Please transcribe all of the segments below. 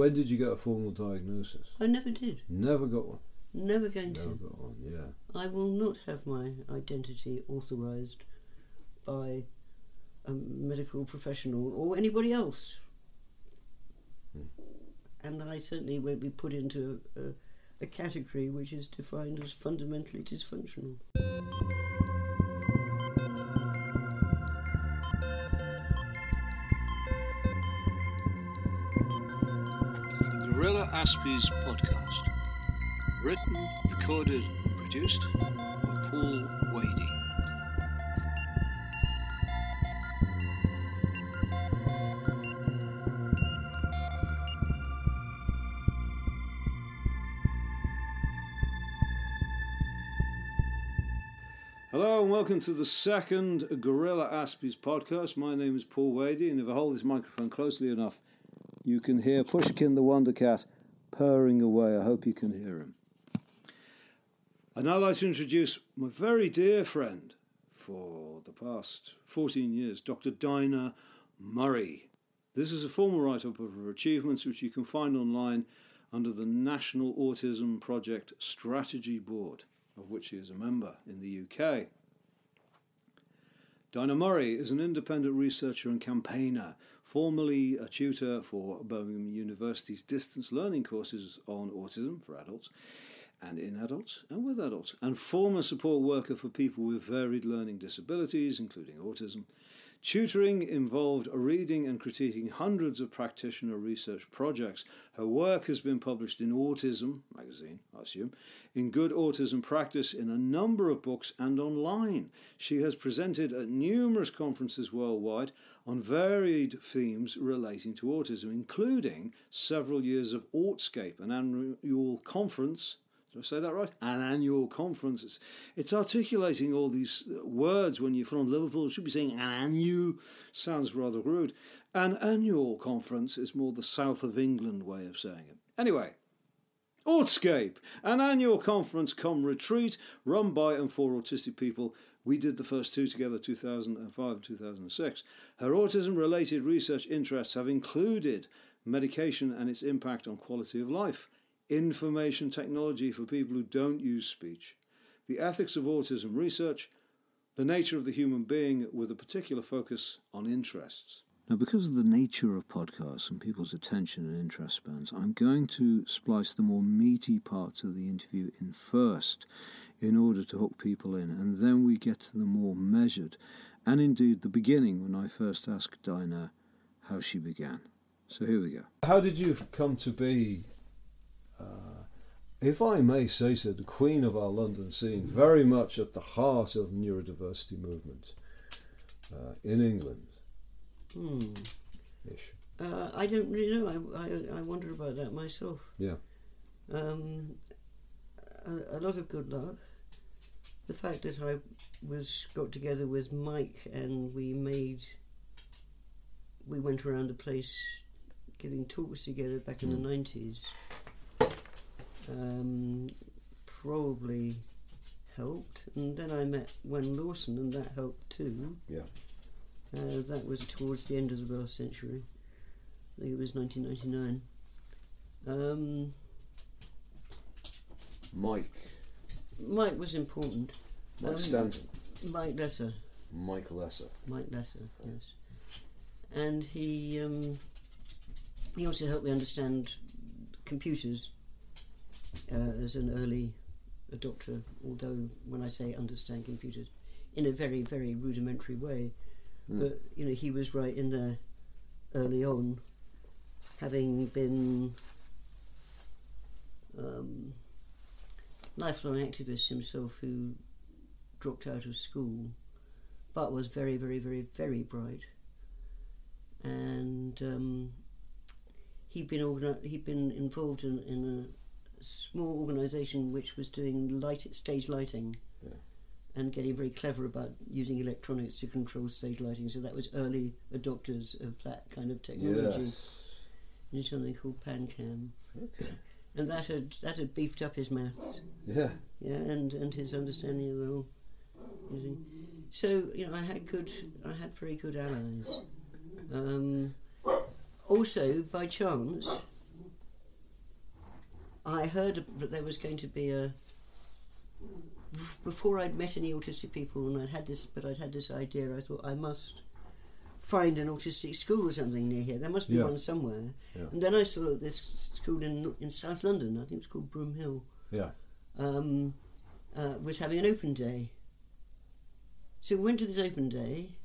when did you get a formal diagnosis? I never did. Never got one. Never going Never to. got one. Yeah. I will not have my identity authorised by a medical professional or anybody else. Hmm. And I certainly won't be put into a, a, a category which is defined as fundamentally dysfunctional. Aspies podcast. Written, recorded, and produced by Paul Wady. Hello and welcome to the second Guerrilla Aspies podcast. My name is Paul Wady, and if I hold this microphone closely enough, you can hear Pushkin the Wonder Cat purring away. I hope you can hear him. I'd now like to introduce my very dear friend for the past 14 years, Dr. Dinah Murray. This is a formal write up of her achievements, which you can find online under the National Autism Project Strategy Board, of which she is a member in the UK. Dinah Murray is an independent researcher and campaigner, formerly a tutor for Birmingham University's distance learning courses on autism for adults and in adults and with adults, and former support worker for people with varied learning disabilities, including autism. Tutoring involved reading and critiquing hundreds of practitioner research projects. Her work has been published in Autism magazine, I assume, in Good Autism Practice in a number of books and online. She has presented at numerous conferences worldwide on varied themes relating to autism, including several years of Autscape, an annual conference did I say that right? An annual conference. It's, it's articulating all these uh, words when you're from Liverpool. You should be saying an annual. Sounds rather rude. An annual conference is more the south of England way of saying it. Anyway, Autscape, an annual conference come retreat run by and for autistic people. We did the first two together, 2005 and 2006. Her autism related research interests have included medication and its impact on quality of life information technology for people who don't use speech, the ethics of autism research, the nature of the human being with a particular focus on interests. Now, because of the nature of podcasts and people's attention and interest spans, I'm going to splice the more meaty parts of the interview in first in order to hook people in, and then we get to the more measured and indeed the beginning when I first asked Dinah how she began. So here we go. How did you come to be uh, if I may say so, the queen of our London scene, very much at the heart of neurodiversity movement uh, in England. Hmm. Ish. Uh, I don't really know. I, I, I wonder about that myself. Yeah. Um, a, a lot of good luck. The fact that I was got together with Mike and we made, we went around the place giving talks together back in the nineties. Um, probably helped, and then I met Wen Lawson, and that helped too. Yeah. Uh, that was towards the end of the last century. I think it was 1999. Um, Mike. Mike was important. Mike Um, Stanton. Mike Lesser. Mike Lesser. Mike Lesser, yes. And he um, he also helped me understand computers uh, as an early adopter. Although when I say understand computers, in a very very rudimentary way, Mm. but you know he was right in there early on, having been um, lifelong activist himself who dropped out of school but was very, very, very, very bright. And um, he'd been organi- he'd been involved in, in a small organisation which was doing light stage lighting, Yeah. and getting very clever about using electronics to control stage lighting. So that was early adopters of that kind of technology Yes. in something called PanCam, Okay. and that had that had beefed up his maths. Yeah. yeah, and and his understanding of the whole. see. So you know, I had good, I had very good allies. Um, also, by chance, I heard that there was going to be a. Before I'd met any autistic people, and I'd had this, but I'd had this idea. I thought I must find an autistic school or something near here. There must be Yeah. one somewhere. Yeah. And then I saw this school in in South London. I think it's called Broom Hill. Yeah. Um, uh, was having an open day. So we went to this open day,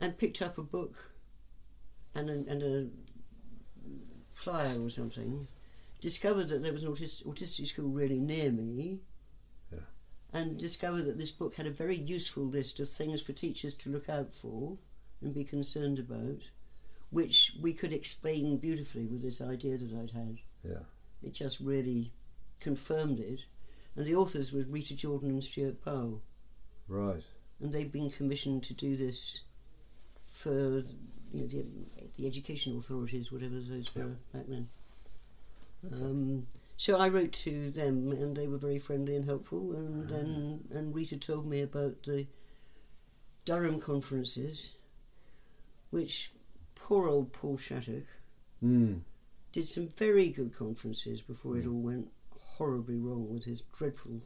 and picked up a book, and a, and a flyer or something. Discovered that there was an autistic, autistic school really near me. Yeah. And discovered that this book had a very useful list of things for teachers to look out for and be concerned about, which we could explain beautifully with this idea that I'd had. Yeah. It just really confirmed it. And the authors were Rita Jordan and Stuart Powell. Right. And they've been commissioned to do this for you know, the, the education authorities, whatever those were back then. Um, so I wrote to them, and they were very friendly and helpful. And then and Rita told me about the Durham conferences, which poor old Paul Shattock Mm. did some very good conferences before it all went horribly wrong with his dreadful,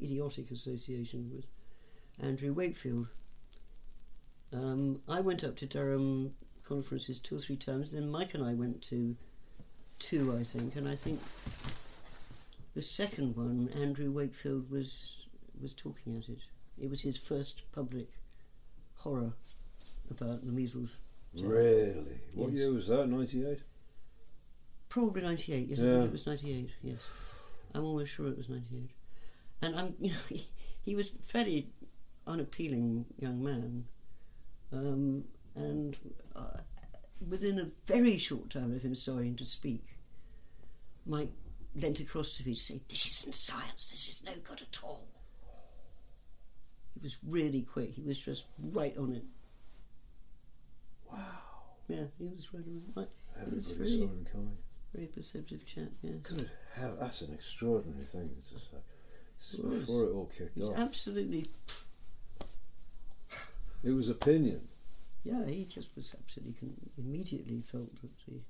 idiotic association with Andrew Wakefield. Um, I went up to Durham conferences two or three times. Then Mike and I went to two, I think, and I think the second one, Andrew Wakefield was was talking at it. It was his first public horror about the measles. Really? What Yes. year was that? 98? Probably 98, yes, I Yeah. think it was 98, yes. I'm almost sure it was 98. And I'm, you know, he, he was a fairly unappealing young man. Um, and uh, within a very short time of him starting to speak, Mike leant across to me to say, This isn't science, this is no good at all. He was really quick, he was just right on it. Wow. Yeah, he was right on it. Right. He Everybody saw very, him coming. very perceptive chap, yes. Good hell, that's an extraordinary thing to say. This is It before it all kicked He off. absolutely It was opinion. Yeah, he just was absolutely con- immediately felt that the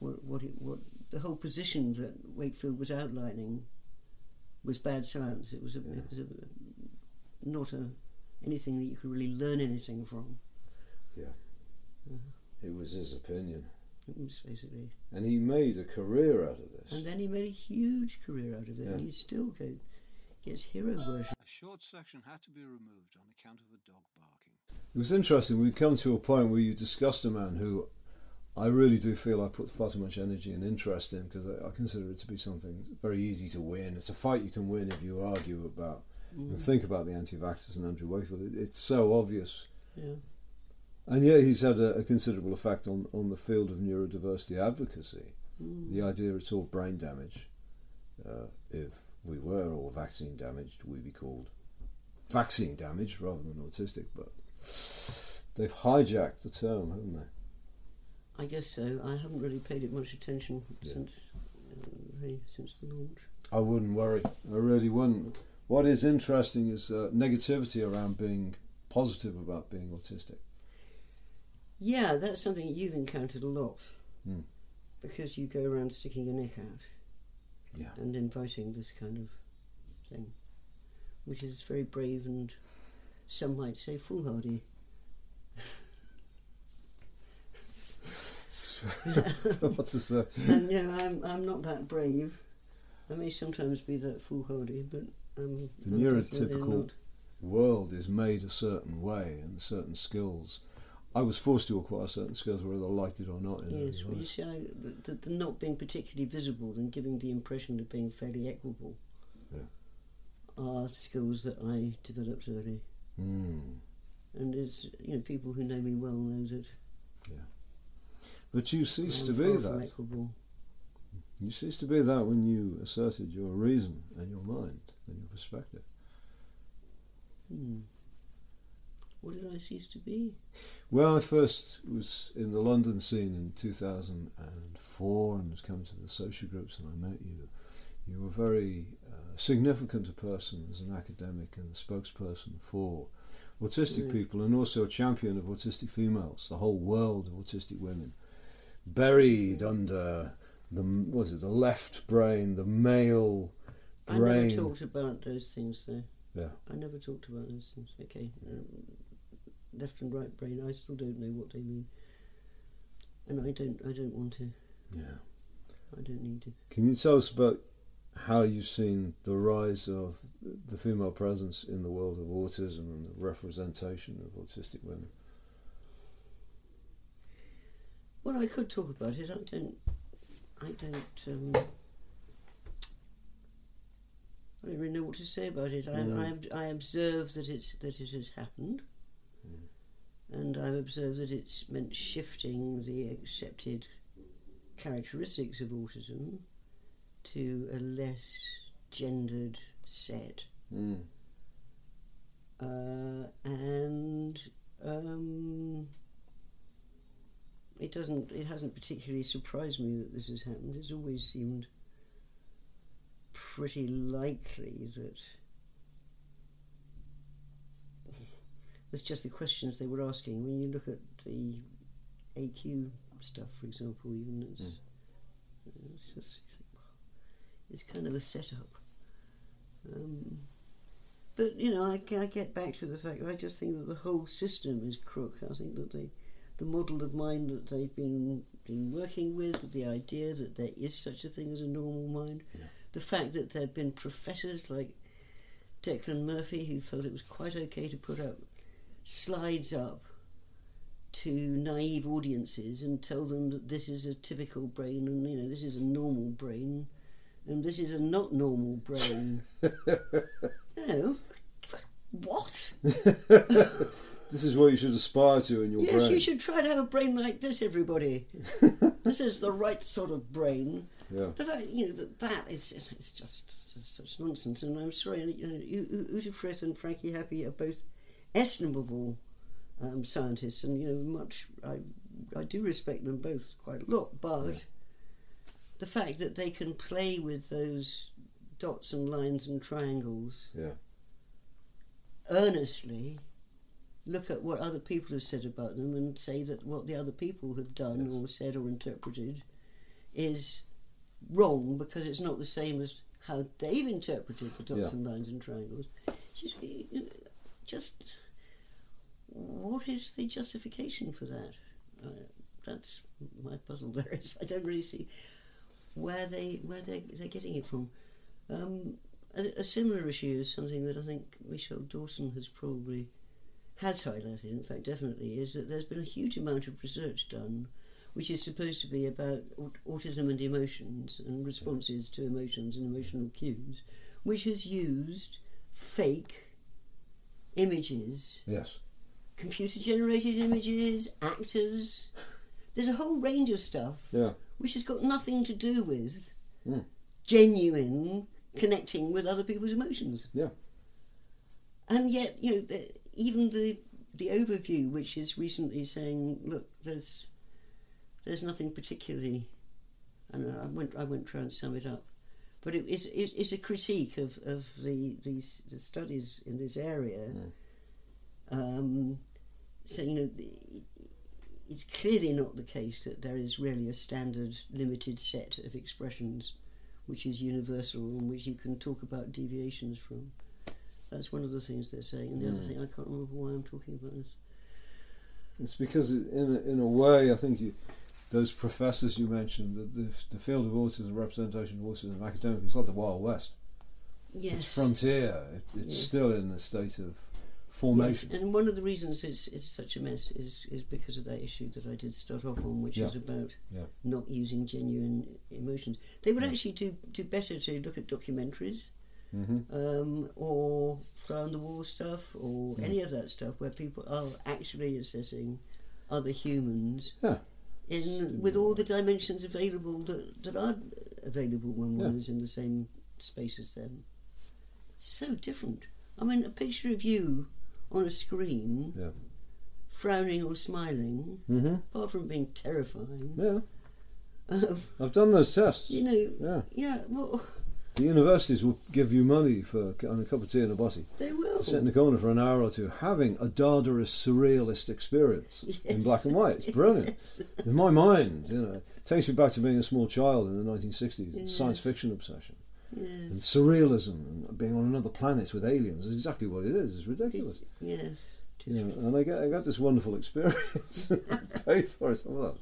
what what it, what the whole position that Wakefield was outlining was bad science. It was a, it was a, not a anything that you could really learn anything from. Yeah. Uh-huh. It was his opinion. It was basically, And he made a career out of this. and then he made a huge career out of it, and he still go, gets hero worship. A short section had to be removed on account of a dog barking. It was interesting. We come to a point where you discussed a man who I really do feel I put far too much energy and interest in because I, I consider it to be something very easy to win. It's a fight you can win if you argue about and think about the anti-vaxxers and Andrew Wakefield. It, it's so obvious, Yeah, and yet he's had a, a considerable effect on, on the field of neurodiversity advocacy. Mm. The idea it's all brain damage. Uh, if we were all vaccine damaged, we'd be called vaccine damaged rather than autistic. But they've hijacked the term, haven't they? I guess so. I haven't really paid it much attention Yeah. since uh, the, since the launch. I wouldn't worry. I really wouldn't. What is interesting is uh, negativity around being positive about being autistic. Yeah, that's something you've encountered a lot. Hmm. Because you go around sticking your neck out Yeah. and inviting this kind of thing, which is very brave and some might say foolhardy. what to say? and you know, I'm, I'm not that brave. I may sometimes be that foolhardy, but The I'm definitely neurotypical world is made a certain way and certain skills. I was forced to acquire certain skills whether I liked it or not. In Yes, well, you see, I, the, the not being particularly visible and giving the impression of being fairly equable Yeah. are skills that I developed early. Mm. And it's you know people who know me well know that But you ceased to be that. You ceased to be that when you asserted your reason and your mind and your perspective. Hmm. What did I cease to be? Well, I first was in the London scene in 2004 and was coming to the social groups and I met you. You were very uh, significant a person as an academic and a spokesperson for autistic Mm. people and also a champion of autistic females, the whole world of autistic women, buried under the was it the left brain, the male brain. I never talked about those things though. Yeah. I never talked about those things. Okay. Um, left and right brain, I still don't know what they mean. And I don't I don't want to. Yeah. I don't need to. Can you tell us about how you've seen the rise of the female presence in the world of autism and the representation of autistic women? Well, I could talk about it. I don't. I don't. Um, I don't really know what to say about it. I, Mm. I, I observe that it's that it has happened, and I observe that it's meant shifting the accepted characteristics of autism to a less gendered set, Mm. uh, and um, it doesn't. It hasn't particularly surprised me that this has happened. It's always seemed pretty likely that it's just the questions they were asking. When you look at the AQ stuff, for example, even it's it's, just, it's kind of a setup. Um, but you know, I, I get back to the fact that I just think that the whole system is crook. I think that they, the model of mind that they've been been working with, the idea that there is such a thing as a normal mind, Yeah. the fact that there have been professors like Declan Murphy who felt it was quite okay to put up slides up to naive audiences and tell them that this is a typical brain and you know this is a normal brain and this is a not normal brain. know, what? This is what you should aspire to in your Yes, brain. Yes, you should try to have a brain like this, everybody. this is the right sort of brain. Yeah. Fact, you know, that, that is it's just, just such nonsense. And I'm sorry, you know, Uta Frith and Frankie Happé are both estimable um, scientists, and you know, much I I do respect them both quite a lot. But the fact that they can play with those dots and lines and triangles Yeah. earnestly look at what other people have said about them and say that what the other people have done Yes. or said or interpreted is wrong because it's not the same as how they've interpreted the dots Yeah. and lines and triangles. Just, just what is the justification for that? Uh, that's my puzzle. There is. I don't really see where they where they they're getting it from. Um, a, a similar issue is something that I think Michelle Dawson has probably has highlighted. In fact, definitely is that there's been a huge amount of research done, which is supposed to be about autism and emotions and responses to emotions and emotional cues, which has used fake images Yes. computer generated images, actors. There's a whole range of stuff Yeah. which has got nothing to do with Mm. genuine connecting with other people's emotions. Yeah. And yet, you know, even the the overview, which is recently saying, look, there's there's nothing particularly. And I won't I won't try and sum it up, but it, it's it, it's a critique of of the these the studies in this area. Um, so you know, the, it's clearly not the case that there is really a standard limited set of expressions which is universal and which you can talk about deviations from. That's one of the things they're saying. And the other Mm. thing, I can't remember why I'm talking about this. It's because, in a, in a way, I think you, those professors you mentioned, the, the, the field of autism, representation of autism, academic, it's like the Wild West. Yes. It's frontier. It, it's Yes. still in a state of Yes, formation. and one of the reasons it's, it's such a mess is, is because of that issue that I did start off on, which Yeah. is about Yeah. not using genuine emotions. They would Yeah. actually do, do better to look at documentaries hmm um, or fly on the wall stuff or Mm. any of that stuff where people are actually assessing other humans Yeah. in with all the dimensions available that, that are available when one Yeah. is in the same space as them. So different. I mean, a picture of you on a screen, Yeah. frowning or smiling, hmm apart from being terrifying, Yeah. um, I've done those tests. you know, Yeah. yeah, well, The universities will give you money for on a cup of tea and a butty They will. sit in the corner for an hour or two, having a Dadaist surrealist experience in black and white. It's brilliant. In my mind, you know, it takes me back to being a small child in the 1960s. Yeah. Science fiction obsession Yeah. and surrealism and being on another planet with aliens is exactly what it is. It's ridiculous. Yes. You know, and I got, I got this wonderful experience. paid for it. Well,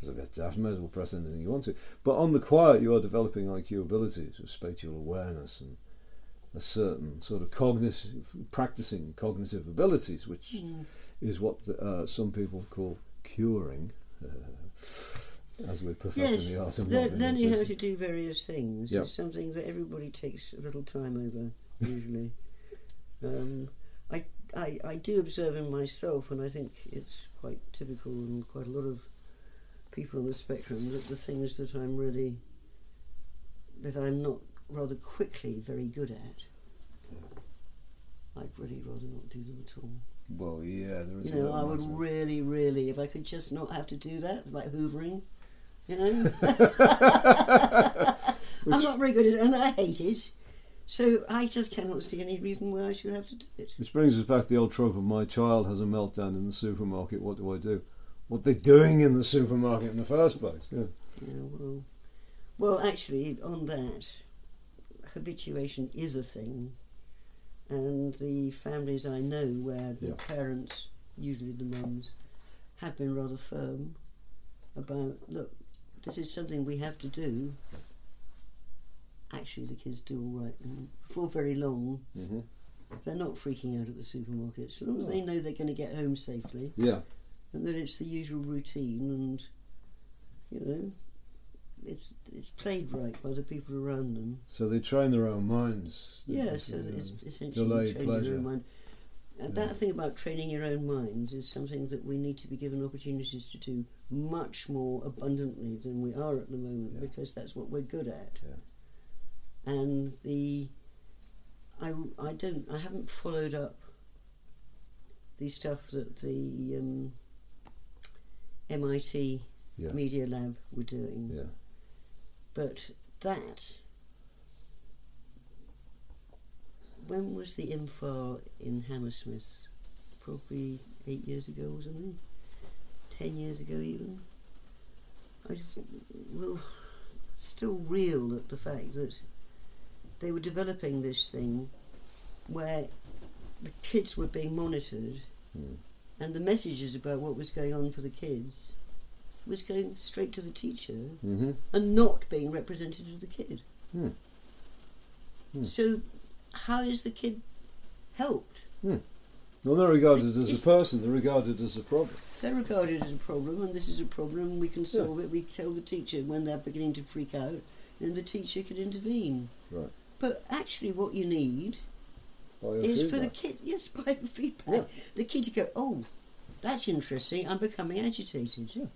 it's a bit daft. May as well press anything you want to. But on the quiet, you are developing IQ abilities spatial awareness and a certain sort of cognitive, practicing cognitive abilities, which Mm. is what the, uh, some people call curing, uh, as we perfect Yes, the art of Le- learning how to do various things Yep. is something that everybody takes a little time over, usually. um, I, I, I do observe in myself, and I think it's quite typical in quite a lot of people on the spectrum, that the things that I'm really, that I'm not rather quickly very good at, I'd really rather not do them at all. Well, yeah, there is You know, I would of- really, really, if I could just not have to do that, it's like hoovering. You know, I'm not very good at it, and I hate it. So I just cannot see any reason why I should have to do it. Which brings us back to the old trope of my child has a meltdown in the supermarket. What do I do? What they're doing in the supermarket in the first place? Yeah. Yeah, well, well, actually, on that, habituation is a thing, and the families I know where the Yeah. parents, usually the mums, have been rather firm about look, this is something we have to do. Actually, the kids do all right, and before very long, hmm they're not freaking out at the supermarket. So long as they know they're going to get home safely, Yeah. And then it's the usual routine and you know it's it's played right by the people around them So they train their own minds. Yeah so it's essentially training your own mind and Yeah. that thing about training your own minds is something that we need to be given opportunities to do much more abundantly than we are at the moment Yeah. because that's what we're good at Yeah. and the I, I don't I haven't followed up the stuff that the um, MIT yeah. Media Lab were doing. Yeah. But that. When was the IMFAR in Hammersmith? Probably eight years ago or something? Ten years ago, even? I just will still reel at the fact that they were developing this thing where the kids were being monitored Hmm. And the messages about what was going on for the kids was going straight to the teacher Mm-hmm. and not being represented to the kid. Hmm. Hmm. So, how is the kid helped? Well, they're regarded as It's- a person. They're regarded as a problem. They're regarded as a problem, and this is a problem. We can solve it. We tell the teacher when they're beginning to freak out, and the teacher can intervene. Right. But actually, what you need Is for the kid, yes, by the feedback, Yeah. the kid to go, oh, that's interesting. I'm becoming agitated. Yeah.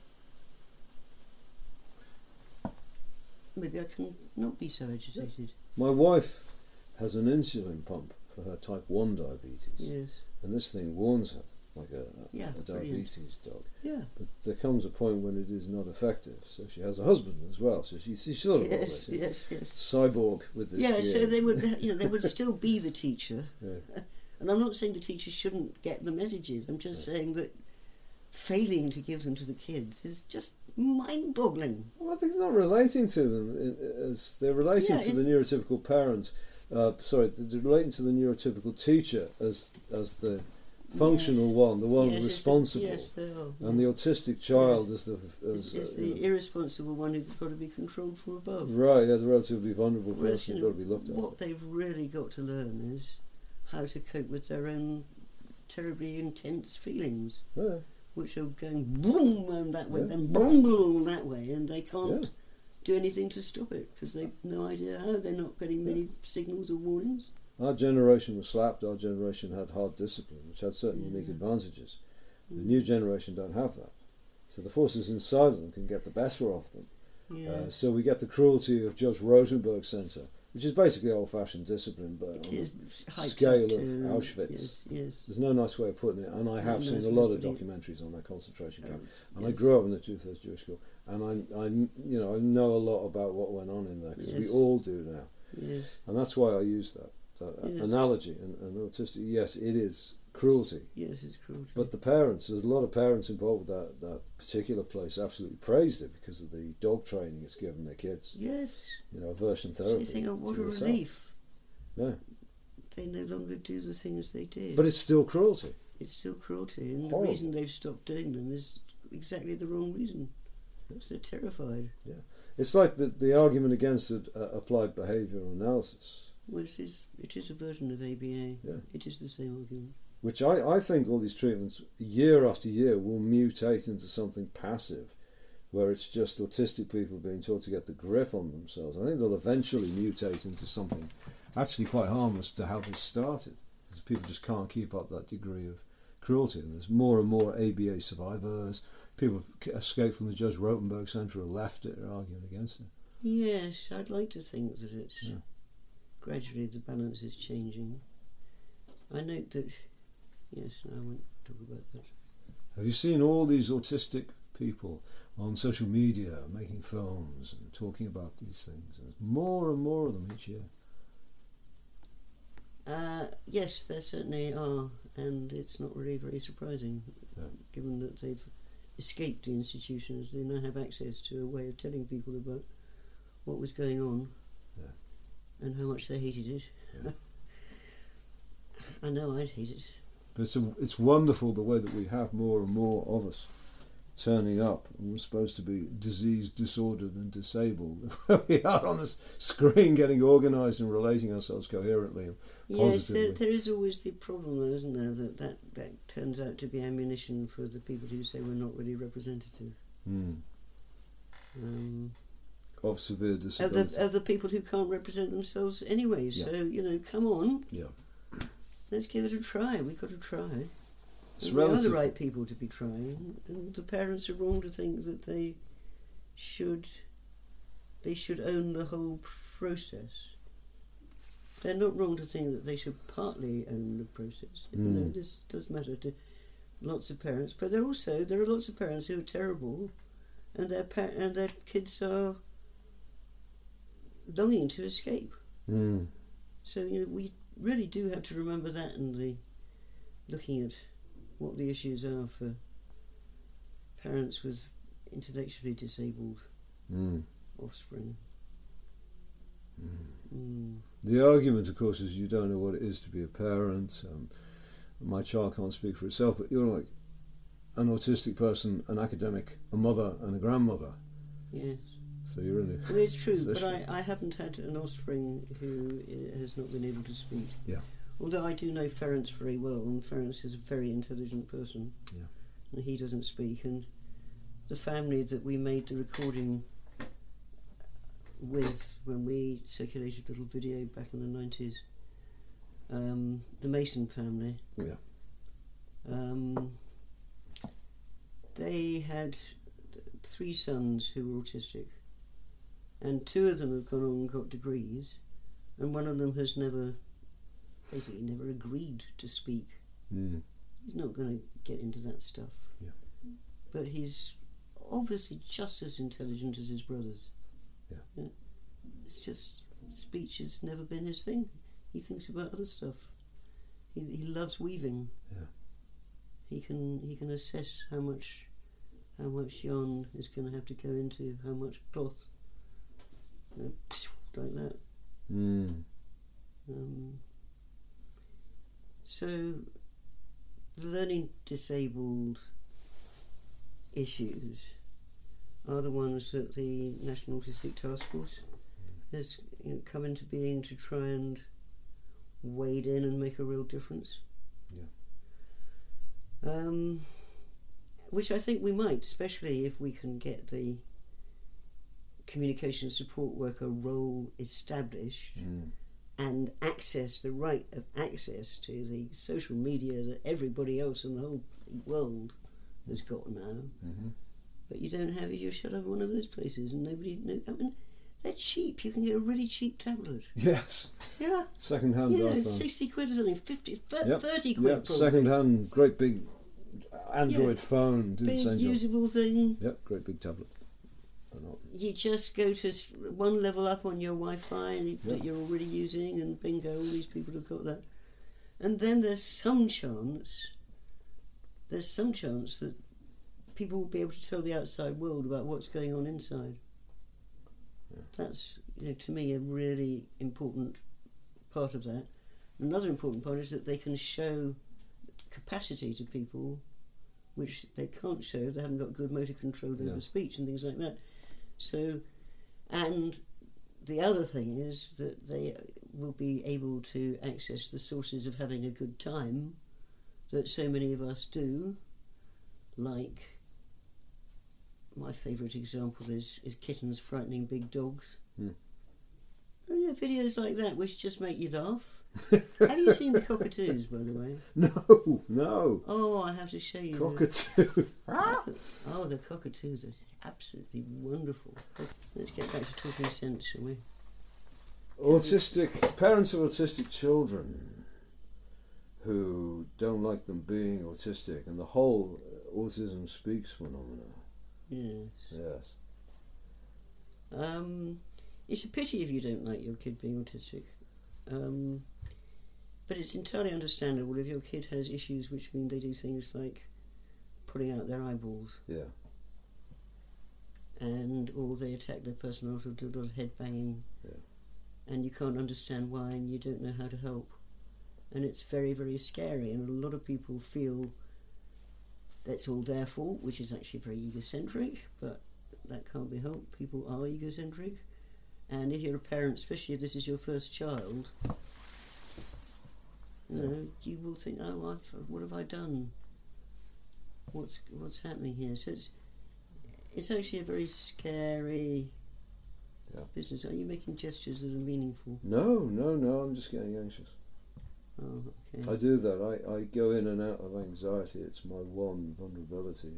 Maybe I can not be so agitated. My wife has an insulin pump for her type 1 diabetes. Yes. And this thing warns her, like a, Yeah, a diabetes dog. Yeah. But there comes a point when it is not effective. So she has a husband as well. So she, she's sort of Yes. Yes. Yes. cyborg with this. Yeah, so they would, you know, they would still be the teacher. Yeah. And I'm not saying the teacher shouldn't get the messages. I'm just saying that failing to give them to the kids is just mind-boggling. Well, I think they're not relating to them i- as they're relating Yeah, to the neurotypical parent. Uh, sorry, they're relating to the neurotypical teacher as as the functional one, the one yes, responsible, yes, they are. and the autistic child is the it's uh, the you know, irresponsible one who's got to be controlled from above. right. Yeah, the relatively vulnerable person you got to be looked at. what they've really got to learn is how to cope with their own terribly intense feelings, Yeah, which are going boom and that way, Yeah. then boom, boom that way, and they can't do anything to stop it because they've no idea how. They're not getting many signals or warnings. Our generation was slapped. Our generation had hard discipline, which had certain unique Yeah. advantages. The Mm. new generation don't have that. So the forces inside of them can get the better of them. Yeah. Uh, so we get the cruelty of Judge Rotenberg Center, which is basically old-fashioned discipline, but It on is the scale up of to- Auschwitz. Yes, yes. There's no nice way of putting it, and I have No seen nice a lot of of putting it. documentaries on that concentration camp. Um, And I grew up in the Two Thirds Jewish School, and I, I, you know, I know a lot about what went on in there because we all do now. Yes. And that's why I use that, Yes. analogy. And, and autistic, yes, it is cruelty. Yes, it's cruelty. But the parents, there's a lot of parents involved with that, that particular place absolutely praised it because of the dog training it's given their kids. yes. You know, aversion So therapy. you think, oh, what a yourself. relief. Yeah. They no longer do the things they did. But it's still cruelty. it's still cruelty, and Horrible. the reason they've stopped doing them is exactly the wrong reason. Because they're terrified. Yeah. It's like the, the argument against uh, applied behavioural analysis, Which is it is a version of ABA. Yeah. It is the same argument. which I, I think all these treatments, year after year, will mutate into something passive, where it's just autistic people being taught to get the grip on themselves. I think they'll eventually mutate into something actually quite harmless to how they started, because people just can't keep up that degree of cruelty. And there's more and more ABA survivors. People escaped from the Judge Rotenberg Centre or left it, are arguing against it. Yes, I'd like to think that it's Yeah. Gradually the balance is changing. I note that. Yes, no, I won't talk about that. Have you seen all these autistic people on social media making films and talking about these things? There's more and more of them each year. Uh, yes, there certainly are, and it's not really very surprising, Yeah. given that they've escaped the institutions. They now have access to a way of telling people about what was going on. And how much they hated it. I know I'd hate it. But it's, a, it's wonderful the way that we have more and more of us turning up. And we're supposed to be diseased, disordered, and disabled. we are on this screen getting organised and relating ourselves coherently. Yes, there, there is always the problem, though, isn't there? That, that that turns out to be ammunition for the people who say we're not really representative. Mm. Um, Of severe of disability. the of the people who can't represent themselves anyway. Yeah. So you know, come on, yeah. let's give it a try. We've got to try. It's And we are the right people to be trying, and the parents are wrong to think that they should they should own the whole process. They're not wrong to think that they should partly own the process. You know, Mm. this does matter to lots of parents, but there also there are lots of parents who are terrible, and their pa- and their kids are longing to escape. Mm. So you know, we really do have to remember that and the looking at what the issues are for parents with intellectually disabled Mm. offspring. Mm. The argument, of course, is you don't know what it is to be a parent. Um, my child can't speak for itself, but you're like an autistic person, an academic, a mother, and a grandmother. Yes, So you're in well, it's true, but I, I haven't had an offspring who has not been able to speak. Yeah. Although I do know Ferenc very well, and Ferenc is a very intelligent person. Yeah. And he doesn't speak, and the family that we made the recording with when we circulated a little video back in the 90s, um, the Mason family, Yeah. um, they had th- three sons who were autistic, and two of them have gone on and got degrees, and one of them has never, basically, never agreed to speak. Mm. He's not going to get into that stuff. Yeah. But he's obviously just as intelligent as his brothers. Yeah. It's just speech has never been his thing. He thinks about other stuff. He, he loves weaving. Yeah. He can he can assess how much how much yarn is going to have to go into how much cloth. Like that. Mm. Um, so, the learning disabled issues are the ones that the National Autistic Task Force has you know, come into being to try and wade in and make a real difference. Yeah. Um, which I think we might, especially if we can get the communication support worker role established Mm. and access the right of access to the social media that everybody else in the whole world has got now. hmm But you don't have it. You're shut up in one of those places, and nobody. No, I mean, they're cheap. You can get a really cheap tablet. Yes. Yeah, Second hand yeah, iPhone. sixty quid or something. 50, thir- Yep. thirty quid. Yeah, second hand, great big Android Yeah. phone. Do the big same job. usable thing. Yep, great big tablet. You just go to one level up on your Wi-Fi and you, that you're already using, and bingo, all these people have got that. And then there's some chance. There's some chance that people will be able to tell the outside world about what's going on inside. That's you know, to me a really important part of that. Another important part is that they can show capacity to people which they can't show. They haven't got good motor control over Yeah. speech and things like that. So, and the other thing is that they will be able to access the sources of having a good time that so many of us do, like my favourite example is, is kittens frightening big dogs. Hmm. Oh, yeah, videos like that which just make you laugh. Have you seen the cockatoos, by the way? No, no. Oh, I have to show you. Cockatoo. Oh, the cockatoos are absolutely wonderful. Let's get back to talking sense, shall we? autistic parents of autistic children who don't like them being autistic and the whole autism speaks phenomena. Yes. Yes. Um, it's a pity if you don't like your kid being autistic. Um, but it's entirely understandable if your kid has issues which mean they do things like pulling out their eyeballs. Yeah. and or they attack their person or do a lot of head banging Yeah. and you can't understand why and you don't know how to help. And it's very very scary and a lot of people feel that's all their fault which is actually very egocentric but that can't be helped. People are egocentric. And if you're a parent especially if this is your first child you know you will think oh I've, what have I done what's what's happening here so it's it's actually a very scary Yeah. business. Are you making gestures that are meaningful? No, no, no. I'm just getting anxious. Oh, okay. I do that. I, I go in and out of anxiety. It's my one vulnerability.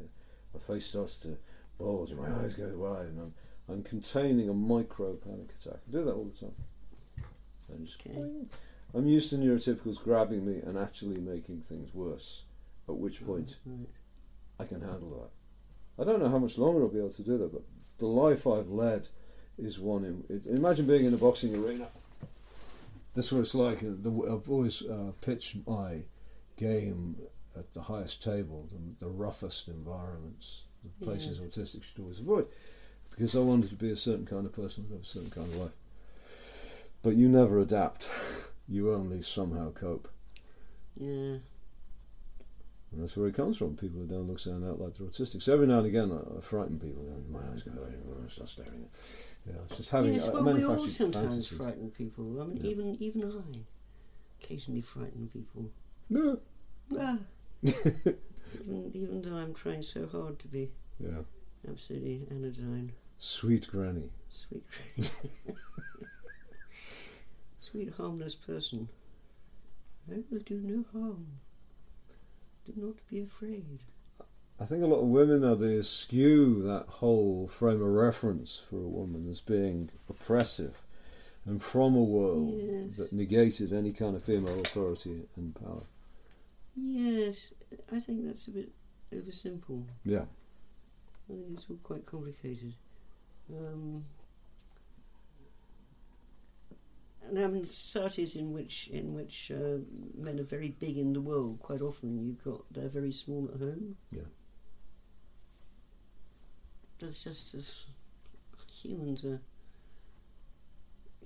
My face starts to bulge and my eyes go wide, and I'm I'm containing a micro panic attack. I do that all the time. And just Okay. I'm used to neurotypicals grabbing me and actually making things worse. At which point Right. I can handle that. I don't know how much longer I'll be able to do that, but the life I've led is one. In, it, imagine being in a boxing arena. That's what it's like. uh, The, I've always uh, pitched my game at the highest table, the, the roughest environments, the places autistic should always avoid, because I wanted to be a certain kind of person with a certain kind of life. But you never adapt. You only somehow cope. Yeah. And that's where it comes from. People who don't look sound out like they're autistic. So every now and again, I, I frighten people. Know, my eyes go and I start staring. At Yeah, it's just having yes, a, well, we all sometimes fantasies. frighten people. I mean, Yeah. even even I occasionally frighten people. No. Ah. even, even though I'm trying so hard to be Yeah. absolutely anodyne, Sweet granny. sweet, sweet harmless person. I will do no harm. Do not be afraid. I think a lot of women are they skew that whole frame of reference for a woman as being oppressive and from a world Yes. that negated any kind of female authority and power. Yes, I think that's a bit oversimple. Yeah. I think it's all quite complicated. Um, and um, societies in which in which uh, men are very big in the world, quite often you've got they're very small at home. Yeah. That's just as humans are.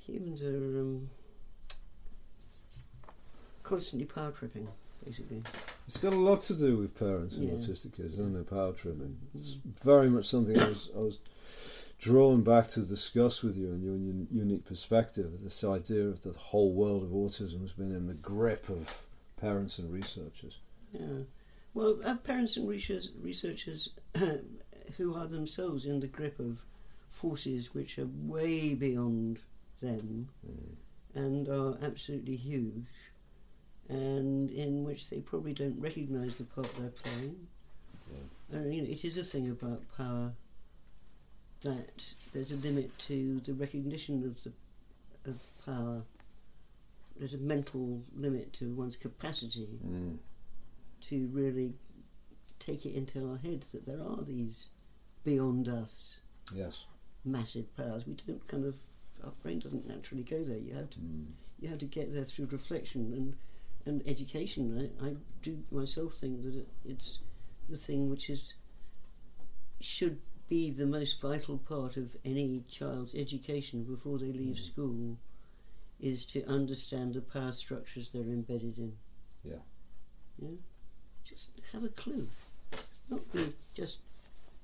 Humans are um, constantly power tripping, basically. It's got a lot to do with parents and Yeah. autistic kids, doesn't it? Power tripping. It's very much something I was, I was drawn back to discuss with you and your unique perspective. This idea of the whole world of autism has been in the grip of parents and researchers. Yeah. Well, uh, parents and researchers, researchers who are themselves in the grip of forces which are way beyond them and are absolutely huge, and in which they probably don't recognise the part they're playing. I mean, it is a thing about power that there's a limit to the recognition of the of power. There's a mental limit to one's capacity Mm. to really take it into our heads that there are these beyond us, Yes. massive powers. We don't kind of our brain doesn't naturally go there. You have to Mm. you have to get there through reflection and and education. I, I do myself think that it, it's the thing which is should be the most vital part of any child's education before they leave Mm. school is to understand the power structures they're embedded in. Yeah. Yeah. Just have a clue. Not be just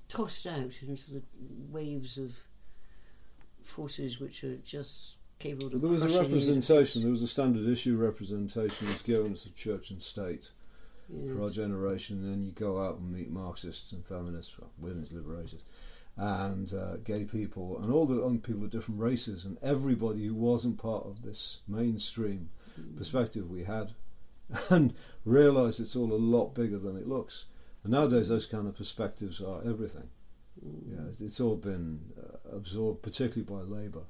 tossed out into the waves of forces which are just capable of There was a representation, there was a standard issue representation was given as a church and state Yeah. for our generation, and then you go out and meet Marxists and feminists, well, women's liberators, and uh, gay people, and all the other people of different races, and everybody who wasn't part of this mainstream Mm. perspective we had, and realise it's all a lot bigger than it looks. And nowadays, those kind of perspectives are everything. Mm. Yeah, it's all been uh, absorbed, particularly by Labour,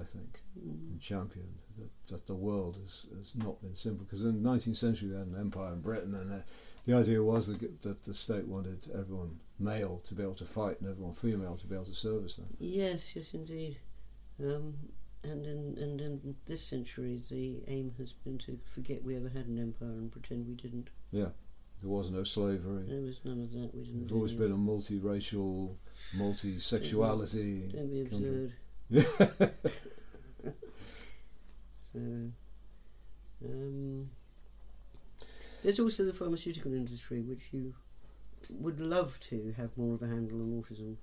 I think, Mm. and championed. That, that the world has, has not been simple. Because in the 19th century, we had an empire in Britain, and uh, the idea was that, that the state wanted everyone male to be able to fight and everyone female to be able to service them. Yes, yes, indeed. Um, and in and in this century, the aim has been to forget we ever had an empire and pretend we didn't. Yeah, there was no slavery. There was none of that. We didn't. There's always been a multiracial, multi-sexuality. Don't be absurd. So, um, there's also the pharmaceutical industry, which you would love to have more of a handle on autism,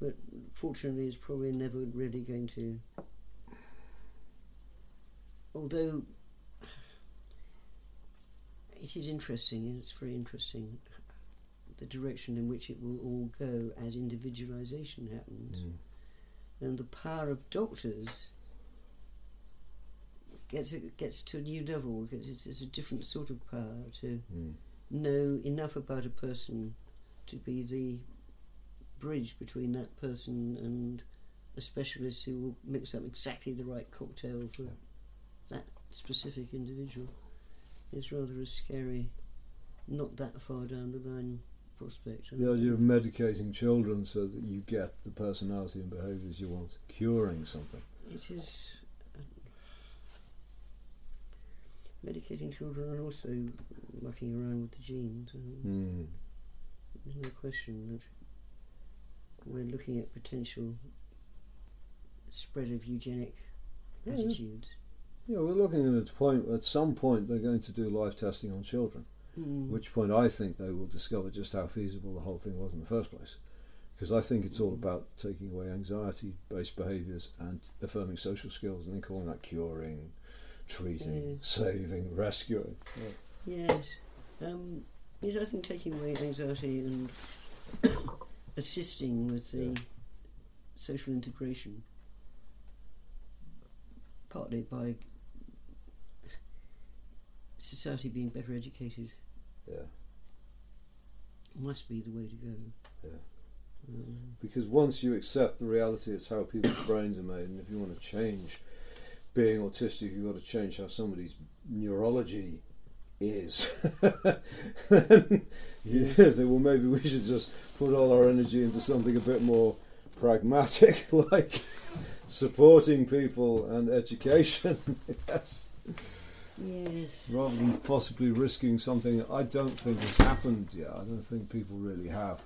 but fortunately, is probably never really going to. Although it is interesting, it's very interesting the direction in which it will all go as individualization happens Mm. and the power of doctors gets gets to a new level. It's, it's, it's a different sort of power to Mm. know enough about a person to be the bridge between that person and a specialist who will mix up exactly the right cocktail for Yeah. that specific individual. It's rather a scary, not that far down the line prospect. The idea of medicating children so that you get the personality and behaviours you want, curing something. It is uh, medicating children and also mucking around with the genes. Mm. There's no question that we're looking at potential spread of eugenic Yeah, yeah. attitudes. Yeah, we're looking at a point. At some point, they're going to do live testing on children. Mm. which point I think they will discover just how feasible the whole thing was in the first place. Because I think it's all about taking away anxiety based behaviours and affirming social skills and then calling that curing, treating, Yeah. saving, rescuing. Yes. Um, yes, I think taking away anxiety and assisting with the Yeah. social integration, partly by society being better educated, Yeah. must be the way to go. Yeah. Um, Because once you accept the reality, it's how people's brains are made, and if you want to change being autistic, you've got to change how somebody's neurology is. then you say, well, maybe we should just put all our energy into something a bit more pragmatic, like supporting people and education. yes. yes. Rather than possibly risking something I don't think has happened yet. I don't think people really have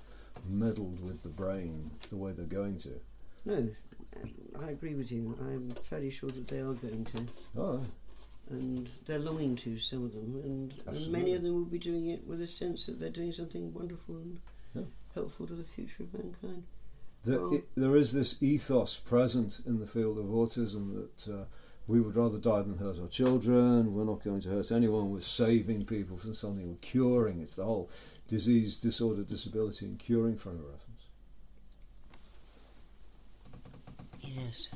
meddled with the brain the way they're going to. No, I agree with you. I'm fairly sure that they are going to. Oh, and they're longing to some of them and, and many of them will be doing it with a sense that they're doing something wonderful and Yeah. helpful to the future of mankind there, Well- it, there is this ethos present in the field of autism that uh, we would rather die than hurt our children. We're not going to hurt anyone. We're saving people from something. We're curing. It's the whole disease, disorder, disability, and curing frame of reference. Yes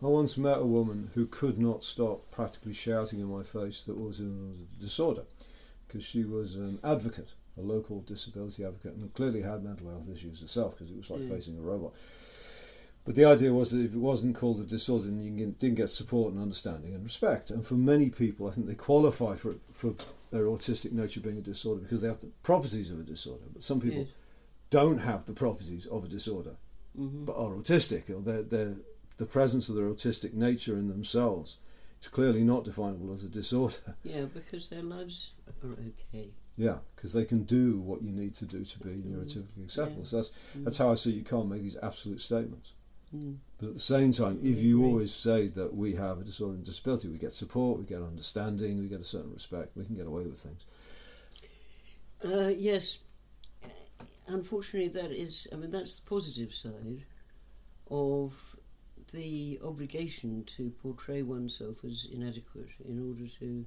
I once met a woman who could not stop practically shouting in my face that autism was a disorder because she was an advocate, a local disability advocate, and clearly had mental health issues herself because it was like facing a robot. But the idea was that if it wasn't called a disorder, then you didn't get support and understanding and respect. And for many people, I think they qualify for for their autistic nature being a disorder because they have the properties of a disorder. But some people don't have the properties of a disorder. Hmm but are autistic, or they're, they're, the presence of their autistic nature in themselves is clearly not definable as a disorder. Yeah, because their lives are okay. Yeah, because they can do what you need to do to be Mm. neurotypically acceptable. Yeah. So that's Mm. that's how I see you can't make these absolute statements. Mm. But at the same time, if you always say that we have a disorder and disability, we get support, we get understanding, we get a certain respect, we can get away with things. Uh, yes, unfortunately, that is. I mean, that's the positive side of the obligation to portray oneself as inadequate in order to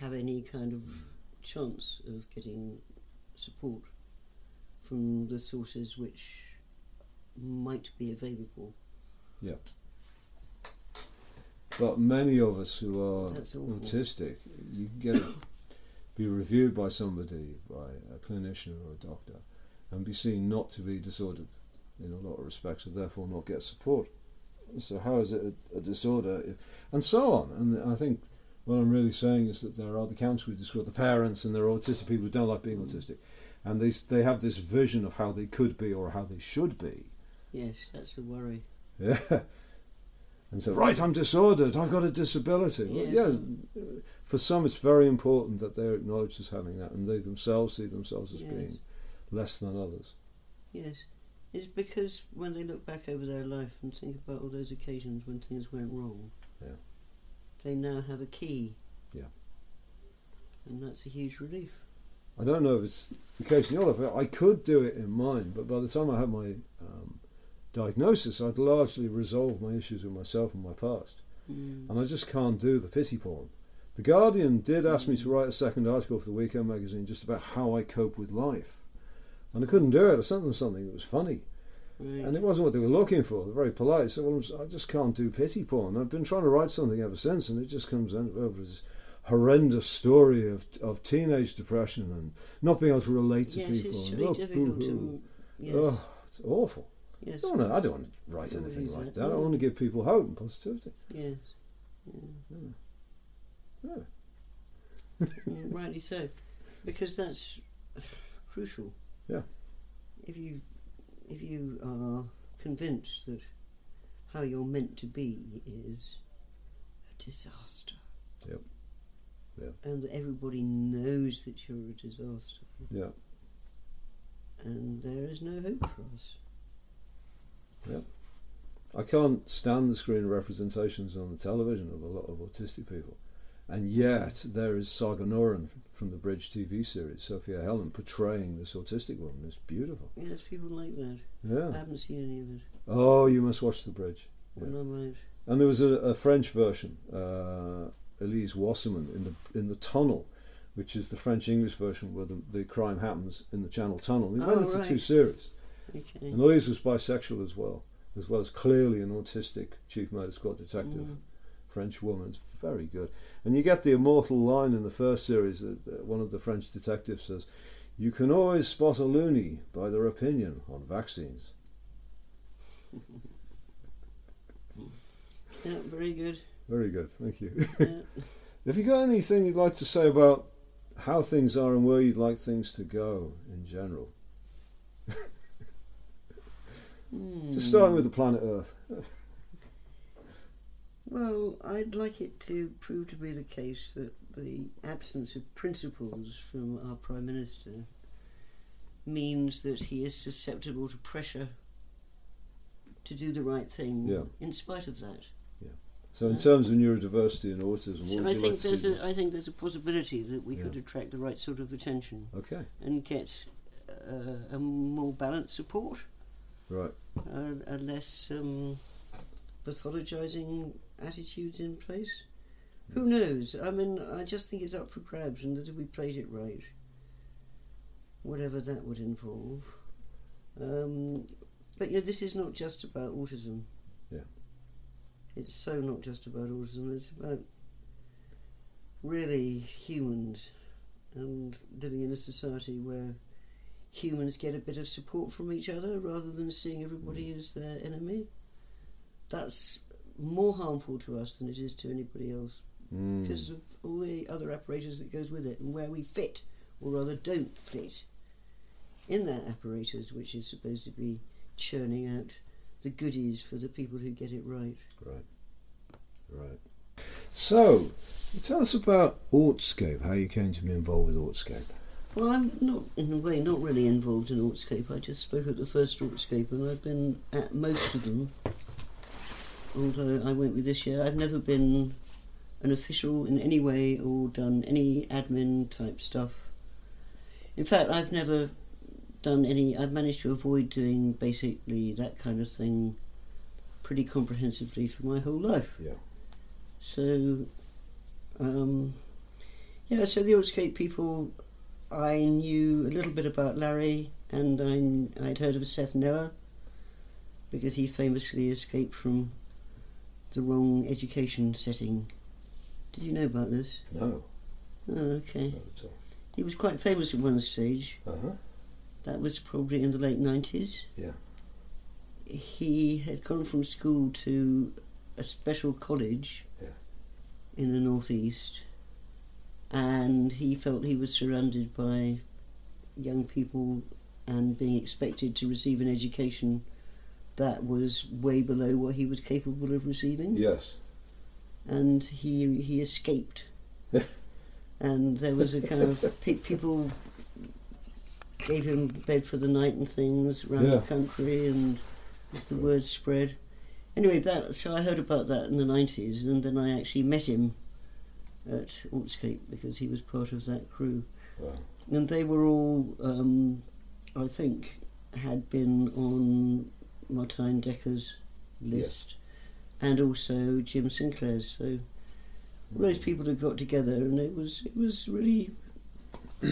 have any kind of chance of getting support from the sources which might be available. Yeah. But many of us who are autistic, you can get be reviewed by somebody, by a clinician or a doctor, and be seen not to be disordered in a lot of respects, and therefore not get support. So how is it a, a disorder, and so on? And I think what I'm really saying is that there are the counts we describe, the parents, and there are autistic people who don't like being mm. autistic, and they they have this vision of how they could be or how they should be. Yes, that's the worry. Yeah. And so, right, I'm disordered. I've got a disability. Well, Yes. yeah, for some, it's very important that they're acknowledged as having that, and they themselves see themselves as Yes. being less than others. Yes, it's because when they look back over their life and think about all those occasions when things went wrong, Yeah. they now have a key. Yeah. And that's a huge relief. I don't know if it's the case in your life. I could do it in mine, but by the time I had my um, diagnosis, I'd largely resolved my issues with myself and my past. Mm. and I just can't do the pity porn. The Guardian did ask me to write a second article for the Weekend magazine just about how I cope with life, and I couldn't do it. I sent them something that was funny, Right. and it wasn't what they were looking for. They're very polite. So well, I just can't do pity porn. I've been trying to write something ever since, and it just comes over as this horrendous story of of teenage depression and not being able to relate to yes, people. it's really oh, difficult to. Yes. Oh, it's awful. yes. I don't, want to, I don't want to write anything like that. that. I want to give people hope and positivity. Yes. Yeah. Mm, rightly so, because that's crucial. Yeah. If you if you are convinced that how you're meant to be is a disaster. Yep. Yeah. And that everybody knows that you're a disaster, Yeah. and there is no hope for us. Yeah. I can't stand the screen representations on the television of a lot of autistic people. And yet, there is Saga from the Bridge TV series, Sofia Helin, portraying this autistic woman. It's beautiful. Yes, people like that. Yeah. I haven't seen any of it. Oh, you must watch The Bridge. Yeah. Well, I might. And there was a, a French version, uh, Elise Wasserman, in the in the Tunnel, which is the French English version where the, the crime happens in the Channel Tunnel. Oh, went into two series. Okay. And Elise was bisexual as well, as well as clearly an autistic chief murder squad detective. Mm. French woman. It's very good. And you get the immortal line in the first series that one of the French detectives says, You can always spot a loony by their opinion on vaccines. Yeah, very good. Very good, thank you. Yeah. Have you got anything you'd like to say about how things are and where you'd like things to go in general? Just starting with the hmm. planet Earth. Well, I'd like it to prove to be the case that the absence of principles from our Prime Minister means that he is susceptible to pressure to do the right thing Yeah. in spite of that. So, in terms of neurodiversity and autism, So I think like there's a I think there's a possibility that we could attract the right sort of attention Okay, and get uh, a more balanced support, right. a, a less um, pathologizing attitudes in place. Who knows? I mean, I just think it's up for grabs, and that if we played it right, whatever that would involve. Um, but you know, this is not just about autism. Yeah. It's so not just about autism. It's about really humans and living in a society where humans get a bit of support from each other rather than seeing everybody as their enemy. That's more harmful to us than it is to anybody else Mm. because of all the other apparatus that goes with it and where we fit or rather don't fit in that apparatus which is supposed to be churning out the goodies for the people who get it right. Right. Right. So, tell us about Autscape, how you came to be involved with Autscape. Well, I'm not, in a way, not really involved in Autscape. I just spoke at the first Autscape and I've been at most of them. Although I went with this year. I've never been an official in any way or done any admin type stuff. In fact, I've never done any, I've managed to avoid doing basically that kind of thing pretty comprehensively for my whole life. Yeah. So, um, yeah, so the Autscape people, I knew a little bit about Larry and I, I'd heard of Seth Noah because he famously escaped from the wrong education setting. Did you know about this? No, Oh, okay. not at all. He was quite famous at one stage. Uh huh. That was probably in the late 90s. Yeah. He had gone from school to a special college Yeah. in the northeast, and he felt he was surrounded by young people and being expected to receive an education that was way below what he was capable of receiving. Yes. and he he escaped. and there was a kind of people gave him bed for the night and things around Yeah. the country, and the word spread. Anyway, that so I heard about that in the nineties, and then I actually met him at Autscape because he was part of that crew, Wow. and they were all, um, I think, had been on Martijn Dekker's list and also Jim Sinclair's. So all those people had got together, and it was it was really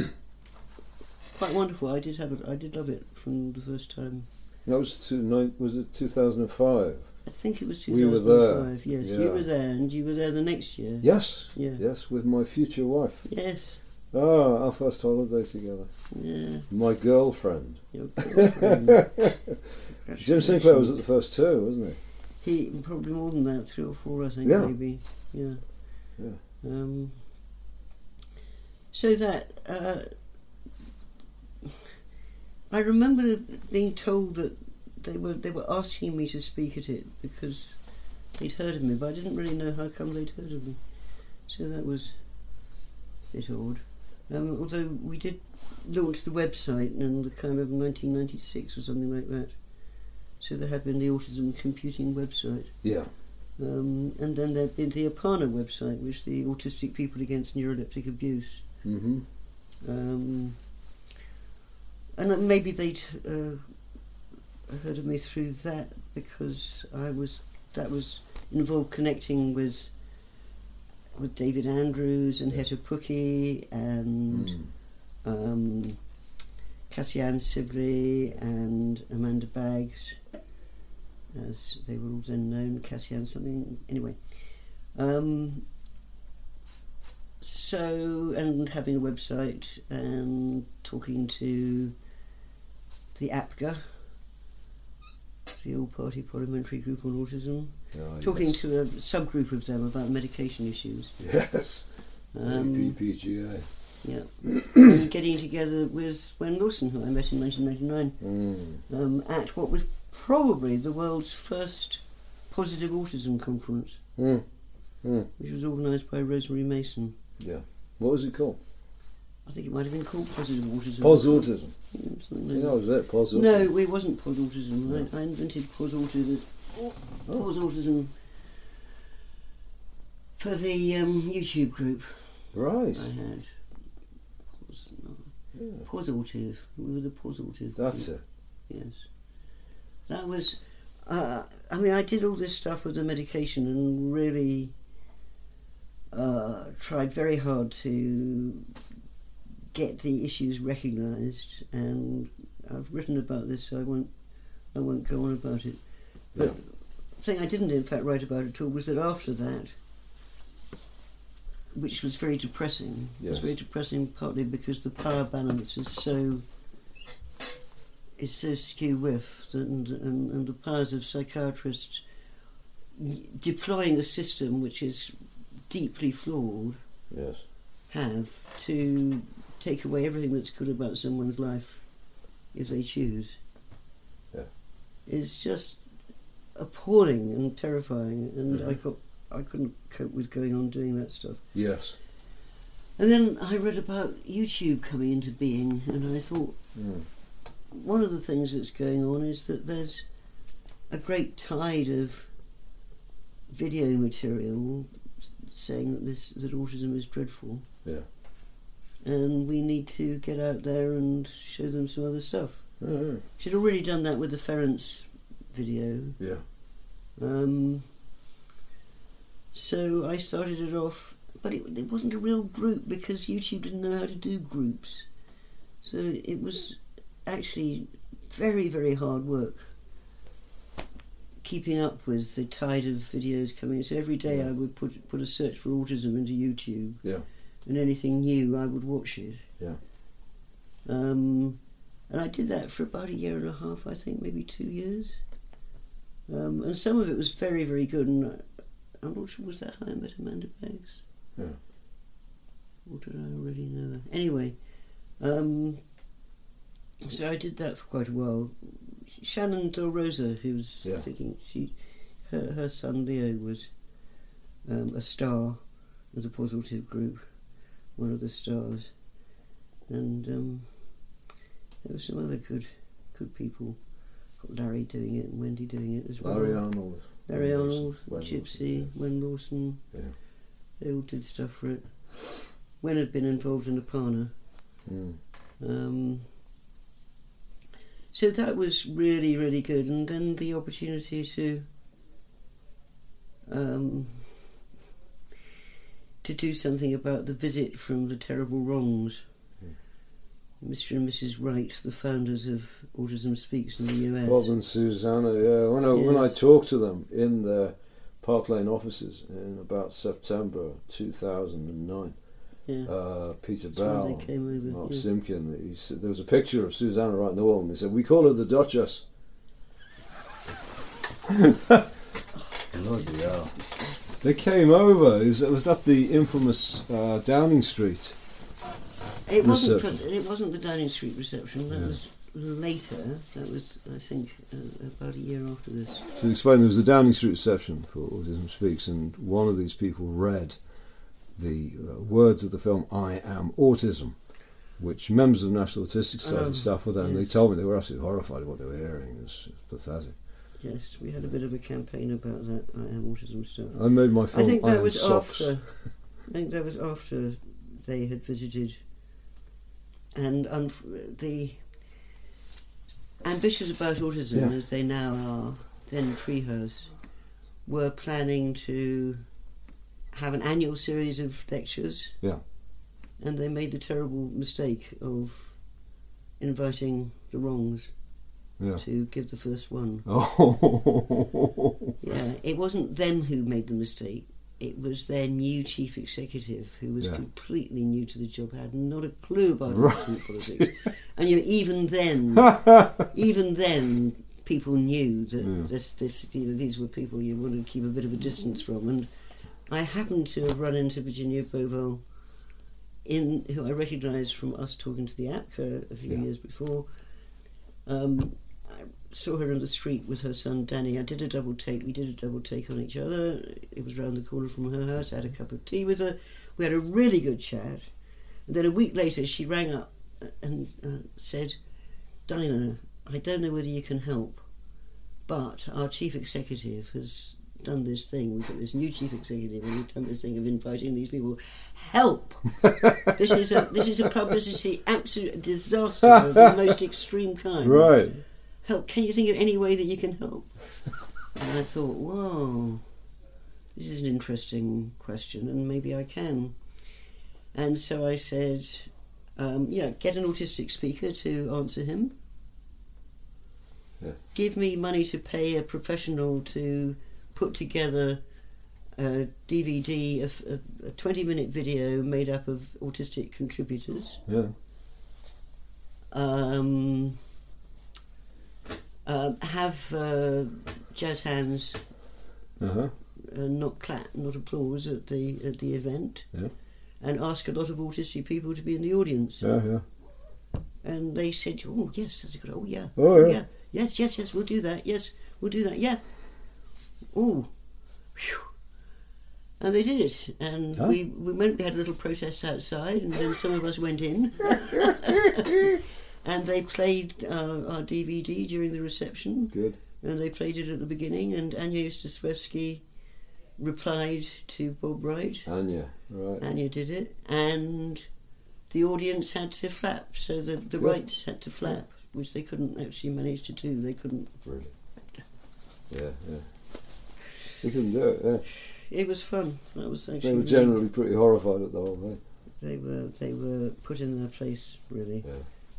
quite wonderful. I did have it. I did love it from the first time. That was two nine. Was it two thousand and five? I think it was two thousand and five. We were there, 2005. Yes, yeah. you were there, and you were there the next year. Yes. Yeah. Yes, with my future wife. Yes. Ah, our first holiday together. Yeah. My girlfriend. Your girlfriend. Jim Sinclair was at the first two, wasn't he? He probably more than that, three or four, I think, Yeah. maybe. Yeah. Yeah. Um, so that uh, I remember being told that they were they were asking me to speak at it because they'd heard of me, but I didn't really know how come they'd heard of me. So that was a bit odd. Um, although we did launch the website in the kind of 1996 or something like that. So there had been the autism computing website. Yeah. Um, and then there'd been the APANA website, which the Autistic People Against Neuroleptic Abuse. Mm-hmm. Um, and uh, maybe they'd uh, heard of me through that because I was that was involved connecting with with David Andrews and Heta Pukki and Mm. um, Kassiane Sibley and Amanda Baggs, as they were all then known. Kassiane something anyway. Um, so and having a website and talking to the APGA, the All Party Parliamentary Group on Autism, Ah, talking yes. to a subgroup of them about medication issues. Yes. Um, PPGA. yeah, and getting together with Wen Lawson, who I met in 1999, Mm. um, at what was probably the world's first positive autism conference, Mm. Mm. which was organised by Rosemary Mason. Yeah. What was it called? I think it might have been called Positive Autism. Pos autism. I like that. that was it. Pos autism. No, it wasn't Pos Autism. No. I, I invented Pos Autism. Oh. Pos Autism for the um, YouTube group Right. I had. Yeah. Positive. We were the Positive. That's group. it. Yes. That was. Uh, I mean, I did all this stuff with the medication and really uh, tried very hard to get the issues recognised. And I've written about this, so I won't. I won't go on about it. But Yeah. the thing I didn't, in fact, write about at all was that after that, which was very depressing. It was very depressing partly because the power balance is so is so skew whiffed and, and, and the powers of psychiatrists deploying a system which is deeply flawed Yes. have to take away everything that's good about someone's life if they choose. Yeah. is just appalling and terrifying, and I Mhm. got I couldn't cope with going on doing that stuff. Yes. And then I read about YouTube coming into being, and I thought Mm. one of the things that's going on is that there's a great tide of video material saying that this that autism is dreadful. Yeah. And we need to get out there and show them some other stuff. She'd already done that with the Ference video. Yeah. Um, so I started it off, but it, it wasn't a real group because YouTube didn't know how to do groups. So it was actually very, very hard work keeping up with the tide of videos coming. So every day I would put put a search for autism into YouTube. Yeah. And anything new, I would watch it. Yeah. Um, and I did that for about a year and a half, I think, maybe two years. Um, and some of it was very, very good. And I, I'm not sure, was that how I met Amanda Baggs? Yeah. Or did I already know her? Anyway, um, so I did that for quite a while. Shannon Del Rosa, who was Yeah. thinking, she, her, her son Leo was um, a star of the positive group, one of the stars. And um, there were some other good good people. Larry doing it and Wendy doing it as well. Larry Arnold. Larry Arnold, Gypsy, Wen Lawson. Yeah. They all did stuff for it. Wen had been involved in Apana. Mm. Um, so that was really, really good. And then the opportunity to um, to do something about the visit from the terrible wrongs. Mr. and Mrs. Wright, the founders of Autism Speaks in the US. Bob and Susanna, yeah. When I when I talked to them in their Park Lane offices in about September two thousand and nine, yeah. uh, Peter That's Bell, they came over. Mark yeah. Simkin, he said there was a picture of Susanna Wright in the wall, and he said we call her the Duchess. Bloody hell. They came over. It was, it was at the infamous uh, Downing Street. It wasn't. reception. It wasn't the Downing Street reception. That Yeah. was later. That was, I think, uh, about a year after this. To explain, there was the Downing Street reception for Autism Speaks, and one of these people read the uh, words of the film "I Am Autism," which members of the National Autistic Society Oh, staff were there, and they told me they were absolutely horrified at what they were hearing. It was, it was pathetic. Yes, we had a bit of a campaign about that. I am autism stuff. I made my film. I think that was Socks. after. I think that was after they had visited, and the ambitious about autism, Yeah. as they now are, then Treehouse, were planning to have an annual series of lectures. Yeah. And they made the terrible mistake of inviting the wrongs Yeah. to give the first one. Oh. Yeah, it wasn't them who made the mistake. It was their new chief executive who was Yeah. completely new to the job, had not a clue about Right. politics. And you know, even then, even then, people knew that Yeah. this, this, you know, these were people you wanted to keep a bit of a distance from. And I happened to have run into Virginia Bovell, in who I recognised from us talking to the APCA a few Yeah. years before. Um, saw her on the street with her son Danny. I did a double take. We did a double take on each other. It was round the corner from her house. I had a cup of tea with her. We had a really good chat. And then a week later, she rang up and uh, said, Dinah, I don't know whether you can help, but our chief executive has done this thing. We've got this new chief executive, and he's done this thing of inviting these people. Help! this is a this is a publicity absolute disaster of the most extreme kind. right. Help! Can you think of any way that you can help? And I thought, whoa, this is an interesting question, and maybe I can. And so I said, um, yeah, get an autistic speaker to answer him. Yeah. Give me money to pay a professional to put together a DVD, a 20 minute video made up of autistic contributors. Yeah. Um, uh, have uh, jazz hands Uh huh. uh, not clap, not applause at the at the event, Yeah. and ask a lot of autistic people to be in the audience. Yeah. Yeah. and they said, "Oh yes, that's a good. Oh yeah, Oh, yeah. yes, yes, yes. We'll do that. Yes, we'll do that. Yeah. Oh, and they did it, and Huh? we we went. We had a little protest outside, and then some of us went in, and they played uh, our DVD during the reception, Good. and they played it at the beginning, and Anya Ustaszewski replied to Bob Wright. Anya, right. Anya did it, and the audience had to flap. So the the. Wrights had to flap, which they couldn't actually manage to do. They couldn't. Really. Yeah, yeah. They couldn't do it, yeah. It was fun. That was actually. They were really- generally pretty horrified at the whole thing. They were they were put in their place really, Yeah.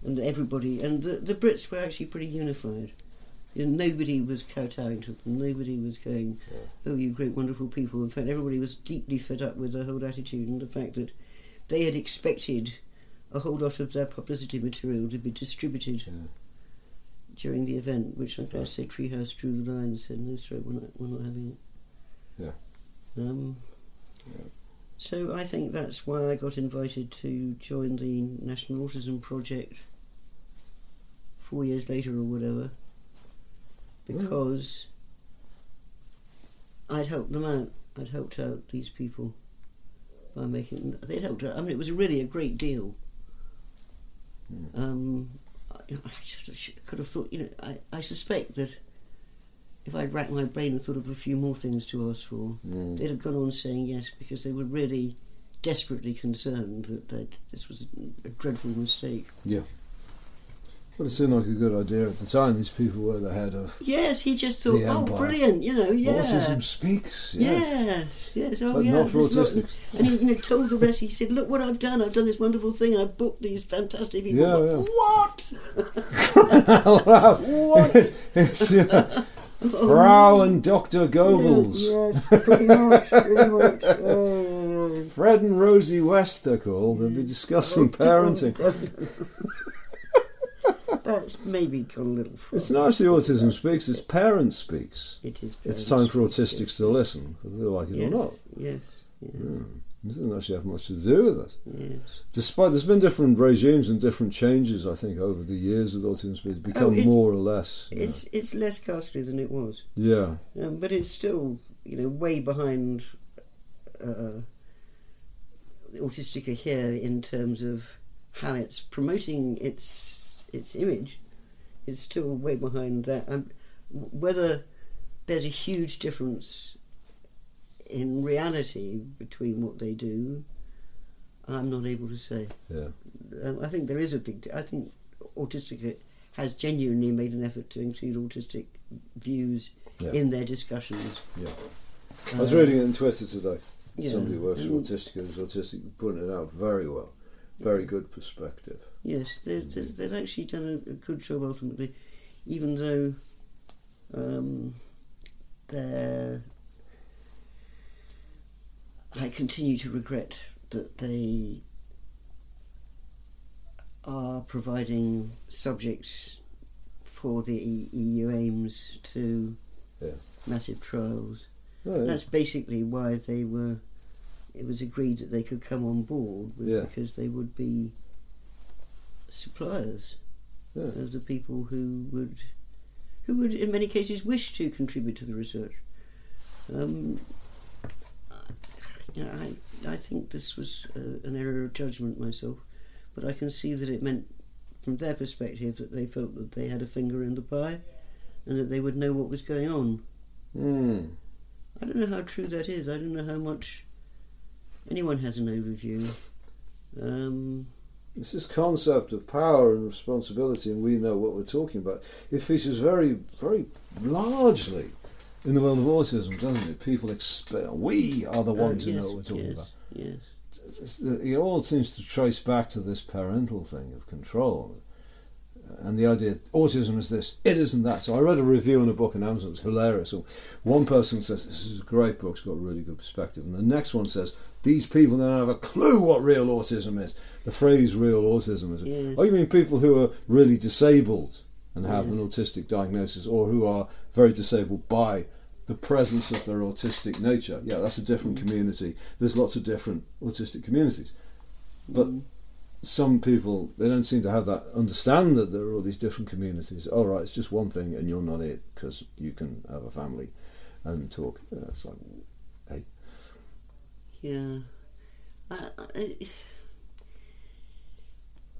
And everybody and the the Brits were actually pretty unified. You know, nobody was kowtowing to them. Nobody was going, "Oh, you great, wonderful people." In fact, everybody was deeply fed up with the whole attitude and the fact that they had expected a whole lot of their publicity material to be distributed Yeah. during the event, which I'm glad to say Treehouse drew the line and said, "No, sorry, we're not, we're not having it." Yeah. Um, Yeah. So I think that's why I got invited to join the National Autism Project four years later or whatever, because I'd helped them out. I'd helped out these people by making. They'd helped out. I mean, it was really a great deal. Hmm. Um, I, I just, could have thought. You know, I, I suspect that if I'd racked my brain and thought of a few more things to ask for, Mm. they'd have gone on saying yes because they were really desperately concerned that this was a, a dreadful mistake. But it seemed like a good idea at the time. These people were the head of Yes, he just thought, oh, brilliant, you know, yeah. Autism Speaks. Yes. Yes, yes, oh But yeah. not for this is what- autistics. and he you know, told the rest, he said, look what I've done, I've done this wonderful thing, I've booked these fantastic people. Yeah, yeah. What? wow. What? it's, uh, Frau and Dr. Goebbels. Yes, pretty much, pretty much. Oh. Fred and Rosie West, they're called. They'll be discussing parenting. That's maybe gone a little far. It's not actually Autism Speaks, it's Parent Speaks. It is. It's time for autistics to listen, whether they like it Yes, or not. yes, yes, It doesn't actually have much to do with it. yes. Despite there's been different regimes and different changes, I think, over the years with Autism Speaks. It's become it- more or less. you know. It's it's less costly than it was, yeah. um, but it's still you know way behind uh, Autistica here in terms of how it's promoting its its image. is still way behind that. Um, whether there's a huge difference in reality between what they do, I'm not able to say. Yeah. Um, I think there is a big. I think Autistica has genuinely made an effort to include autistic views Yeah. in their discussions. Yeah. I was Um, reading it on Twitter today. yeah, Somebody who works for and- Autistica who's autistic putting it out very well. Very good perspective. Yes, they- they- they've actually done a, a good job ultimately, even though um, they're. I continue to regret that they are providing subjects for the EU-AIMS to Yeah. massive trials. Oh, yeah. That's basically why they were. It was agreed that they could come on board was Yeah. because they would be suppliers Yeah. of the people who would, who would in many cases wish to contribute to the research. Um, you know, I I think this was uh, an error of judgment myself, but I can see that it meant, from their perspective, that they felt that they had a finger in the pie, and that they would know what was going on. Mm. I don't know how true that is. I don't know how much anyone has an overview. Um, It's this concept of power and responsibility, and we know what we're talking about. It features very, very largely in the world of autism, doesn't it? People expect we are the uh, ones who yes, know what we're talking yes, about. Yes. It all seems to trace back to this parental thing of control. And the idea autism is this, it isn't that. So I read a review in a book on Amazon, it was hilarious. So one person says, This is a great book, it's got a really good perspective. And the next one says, These people don't have a clue what real autism is. The phrase real autism is. Yes. Oh, you mean people who are really disabled and have Yes. an autistic diagnosis or who are very disabled by the presence of their autistic nature. Yeah, that's a different Mm. community. There's lots of different autistic communities. But Mm. Some people they don't seem to have that understand that there are all these different communities. All right, it's just one thing, and you're not it because you can have a family and talk. Yeah, it's like, hey, Yeah. I, I,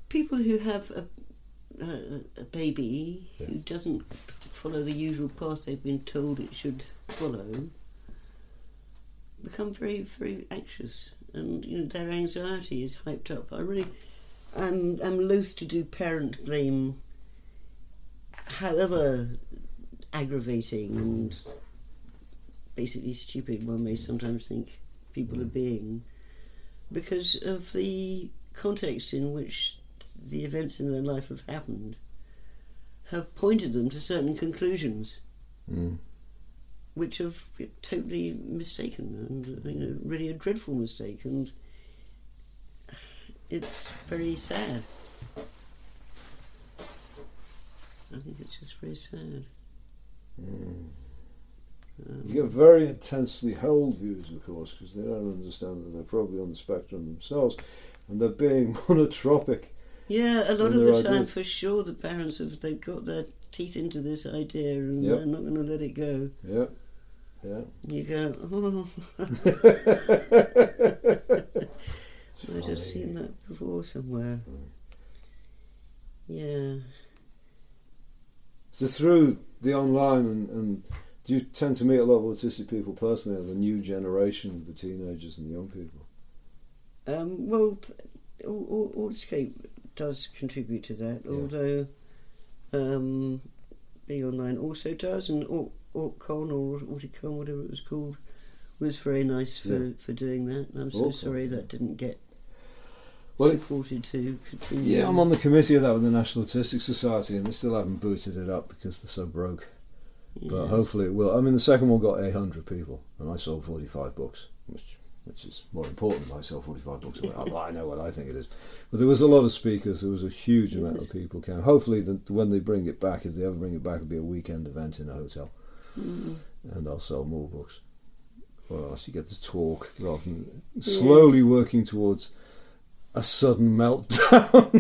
people who have a, a, a baby who doesn't follow the usual path they've been told it should follow become very, very anxious. And you know their anxiety is hyped up. I really, I'm, I'm loath to do parent blame, however aggravating and basically stupid one may sometimes think people are being because of the context in which the events in their life have happened have pointed them to certain conclusions mm, which have totally mistaken and you know really a dreadful mistake. And it's very sad I think it's just very sad mm. um, you get very intensely held views, of course, because they don't understand that they're probably on the spectrum themselves, and they're being monotropic. Yeah, a lot of the time, for sure, the parents have they've got their teeth into this idea and Yep. they're not going to let it go. Yeah, yeah. You go, oh, I've just seen that before somewhere. Yeah, So through the online and, and do you tend to meet a lot of autistic people personally, the new generation, the teenagers and the young people? um, well, th- Au- Au- does contribute to that, Yeah. although um, Be Online also does, and Au- AutCon or Auticon, whatever it was called, was very nice for, Yeah. for doing that. And I'm so AuTCon, sorry that didn't get Well, supported to continue. Yeah, I'm on the committee of that with the National Autistic Society, and they still haven't booted it up because they're so broke. But hopefully it will. I mean, the second one got 800 people, and I sold 45 books, which which is more important I sell 45 books. I know what I think it is. But there was a lot of speakers. There was a huge amount of people came. Hopefully, the, when they bring it back, if they ever bring it back, it'll be a weekend event in a hotel, Mm. and I'll sell more books. Or else you get to talk rather than slowly working towards a sudden meltdown,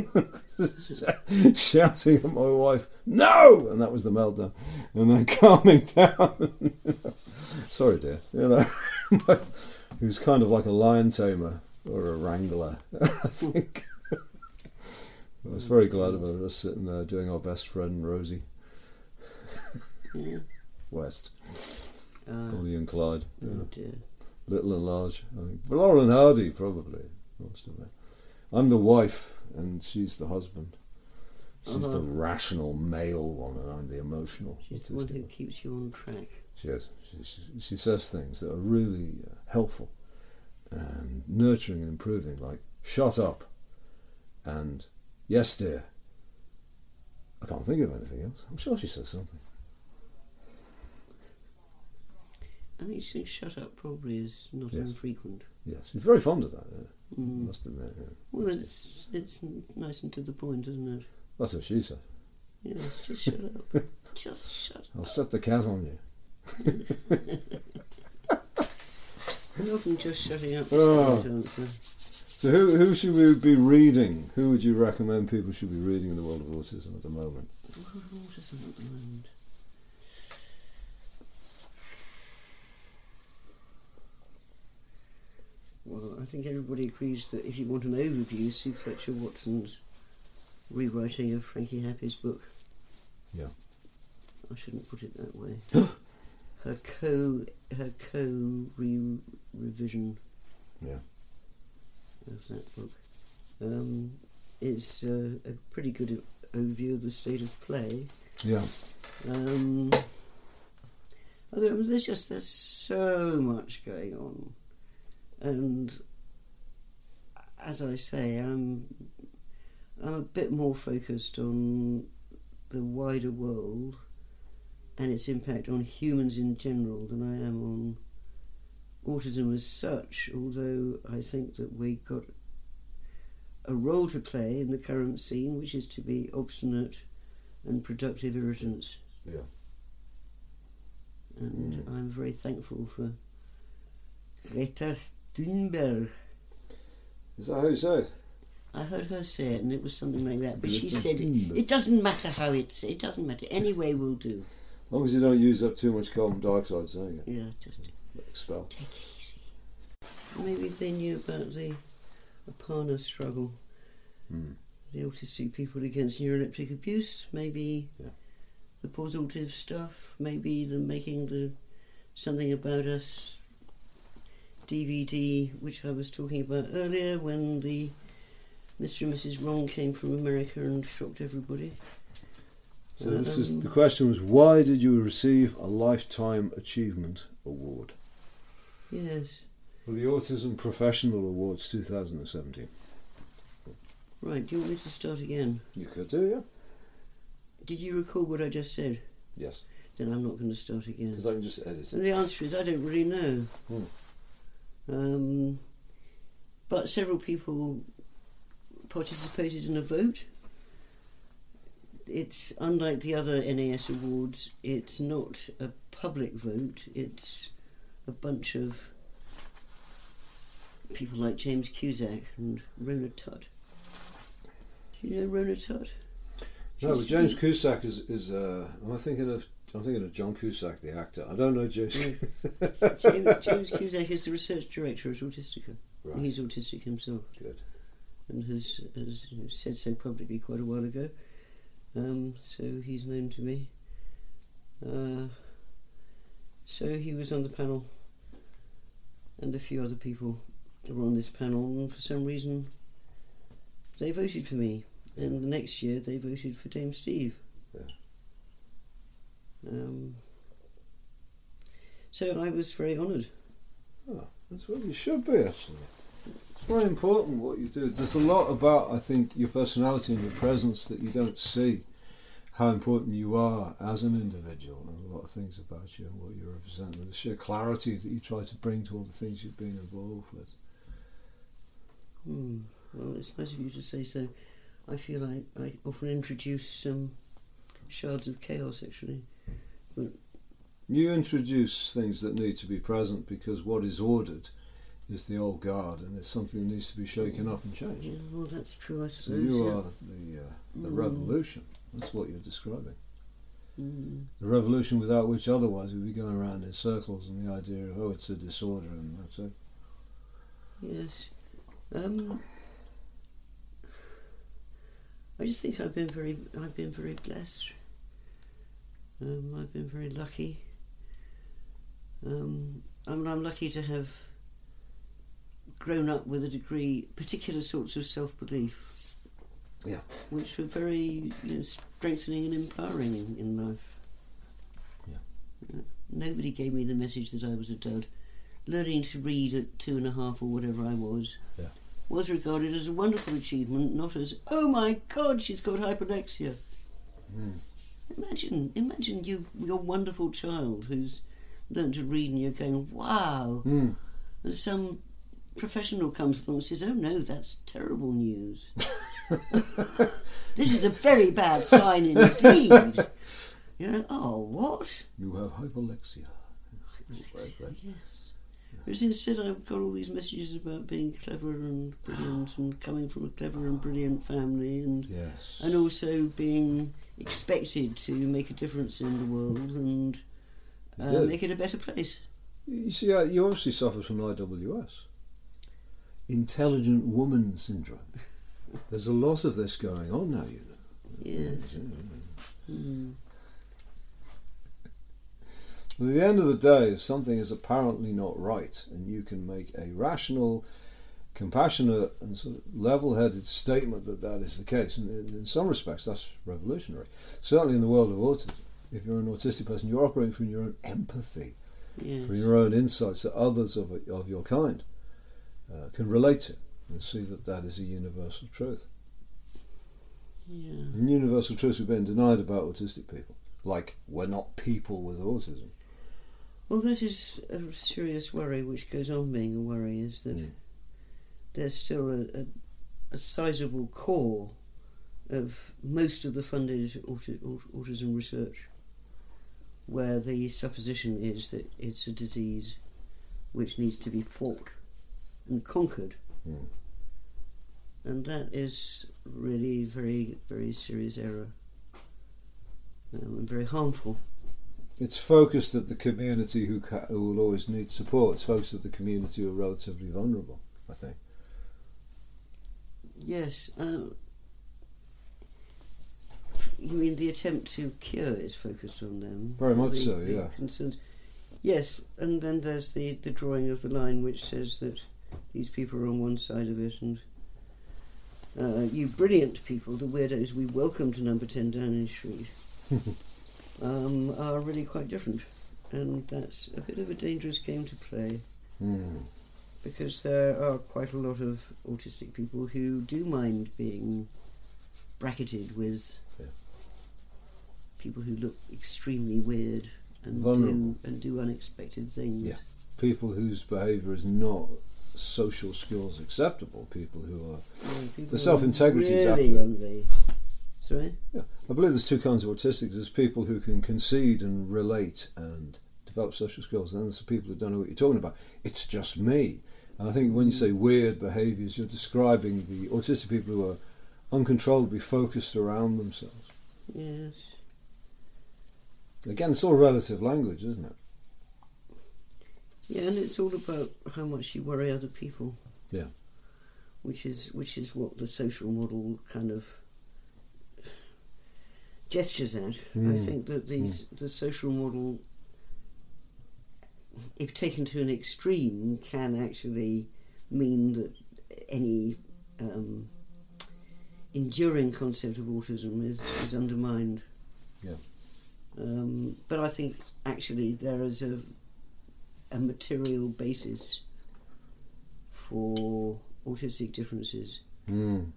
shouting at my wife, "No!" and that was the meltdown, and then calming down. Sorry, dear. You know, he was kind of like a lion tamer or a wrangler, I think. I was very glad of us sitting there doing our best friend Rosie Yeah. West, Ah, Bonnie and Clyde, oh yeah. dear. little and large. I think. But Laurel and Hardy probably. Most of it. I'm the wife, and she's the husband. She's the Uh-huh. rational male one, and I'm the emotional. She's the one who keeps you on track. She is. She, she, she says things that are really uh, helpful and nurturing and improving, like "shut up" and "yes, dear." I can't think of anything else. I'm sure she says something. I think saying shut up probably is not Yes. infrequent. Yes, she's very fond of that. Yeah. Mm. Must admit. Yeah. Well, it's it's nice and to the point, isn't it? That's what she said. Yeah, just shut up. Just shut I'll set the cat on you. up. Often just shutting up. Oh. the. So who who should we be reading? Who would you recommend people should be reading in the world of autism at the moment? What is at the moment? Well, I think everybody agrees that if you want an overview, Sue Fletcher Watson's rewriting of Frankie Happé's book. Yeah. I shouldn't put it that way. her co her co re- revision Yeah. of that book um, is uh, a pretty good overview of the state of play. Yeah. Um, although there's just there's so much going on, and as I say, I'm I'm a bit more focused on the wider world and its impact on humans in general than I am on autism as such. Although I think that we got a role to play in the current scene, which is to be obstinate and productive irritants. Yeah. And Mm. I'm very thankful for Greta Thunberg. Is that how you say it? I heard her say it, and it was something like that. But she said. "It doesn't matter how it's. It doesn't matter. Any way will do." As long as you don't use up too much carbon dioxide, so you Yeah, just expel. take it easy. Maybe they knew about the Apana struggle, Hmm. the autistic people against neuroleptic abuse. Maybe Yeah. the positive stuff. Maybe the making the something about us DVD, which I was talking about earlier, when the Mr. and Mrs. Wrong came from America and shocked everybody. So this is Um, the question was why did you receive a lifetime achievement award? Yes. For the Autism Professional Awards 2017. Right. Do you want me to start again? You could do, yeah. Did you recall what I just said? Yes, Then I'm not going to start again. because I can just edit And the answer is I don't really know. Hmm. Um, but several people participated in a vote. It's unlike the other NAS awards, it's not a public vote, it's a bunch of people like James Cusack and Rona Tutt. Do you know Rona Tutt? No, but James Cusack is is. Uh, am I thinking of? I'm thinking of John Cusack, the actor. I don't know James. James, James Cusack is the research director at Autistica. Right. He's autistic himself. Good. and has, has said so publicly quite a while ago. Um, so he's known to me. Uh, so he was on the panel, and a few other people were on this panel, and for some reason they voted for me. And the next year they voted for Dame Steve. Yeah. Um, so I was very honoured. Oh, that's what you should be actually. It's very important what you do. There's a lot about I think your personality and your presence that you don't see. How important you are as an individual, and a lot of things about you and what you represent, and the sheer clarity that you try to bring to all the things you've been involved with. Hmm. Well, it's nice of you to say so. I feel I, I often introduce some shards of chaos, actually. You introduce things that need to be present because what is ordered is the old guard, and it's something that needs to be shaken up and changed. Yeah, well, that's true, I So suppose. you yeah. are the uh, the Mm. revolution. That's what you're describing. Mm. The revolution without which otherwise we'd be going around in circles, and the idea of oh, it's a disorder, and that's it. Yes. Um, I just think I've been very, I've been very blessed. Um, I've been very lucky. Um, I mean, I'm lucky to have grown up with a degree, particular sorts of self-belief. Yeah. Which were very you know, strengthening and empowering in, in life. Yeah. Uh, nobody gave me the message that I was a dud. Learning to read at two and a half or whatever I was Yeah. was regarded as a wonderful achievement, not as oh my god, she's got hyperlexia. Mm. Imagine, imagine you, your wonderful child who's learned to read, and you're going wow, Mm. and some professional comes along and says, oh no, that's terrible news. this is a very bad sign indeed. You know, oh what? You have hyperlexia. Right, right. Yes. Whereas instead, I've got all these messages about being clever and brilliant and coming from a clever and brilliant family and Yes. and also being expected to make a difference in the world and uh, make it a better place. You see, uh, you obviously suffer from IWS, intelligent woman syndrome. There's a lot of this going on now, you know. Yes. Mm. At the end of the day, if something is apparently not right, and you can make a rational, compassionate, and sort of level-headed statement that that is the case, and in, in some respects, that's revolutionary. Certainly in the world of autism, if you're an autistic person, you're operating from your own empathy, Yes. from your own insights that others of, of your kind uh, can relate to, and see that that is a universal truth. Yeah. And universal truths have been denied about autistic people, like we're not people with autism. Well, that is a serious worry, which goes on being a worry, is that Mm. There's still a, a, a sizable core of most of the funded auti- autism research where the supposition is that it's a disease which needs to be fought and conquered. Mm. and that is really very very serious error um, and very harmful. It's focused at the community who, ca- who will always need support. It's focused at the community who are relatively vulnerable, I think. Yes. Um, you mean the attempt to cure is focused on them? Very much The- so, the yeah. Concerns. Yes, and then there's the, the drawing of the line which says that these people are on one side of it, and uh, you brilliant people, the weirdos we welcome to number 10 Downing Street, um, are really quite different. And that's a bit of a dangerous game to play Hmm. Because there are quite a lot of autistic people who do mind being bracketed with Yeah. people who look extremely weird and Vulnerable. do and do unexpected things. Yeah. People whose behaviour is not social skills acceptable, people who are. Yeah, people The self-integrity is really up sorry. Yeah, I believe there's two kinds of autistics. There's people who can concede and relate and develop social skills, and then there's the people who don't know what you're talking about. It's just me. And I think when you say weird behaviours, you're describing the autistic people who are uncontrollably focused around themselves. Yes. Again, it's all relative language, isn't it? Yeah, and it's all about how much you worry other people. Yeah. Which is which is what the social model kind of gestures at. I Mm. think that these the social model, if taken to an extreme, can actually mean that any um, enduring concept of autism is, is undermined. Yeah. Um, but I think actually there is a a material basis for autistic differences Mm.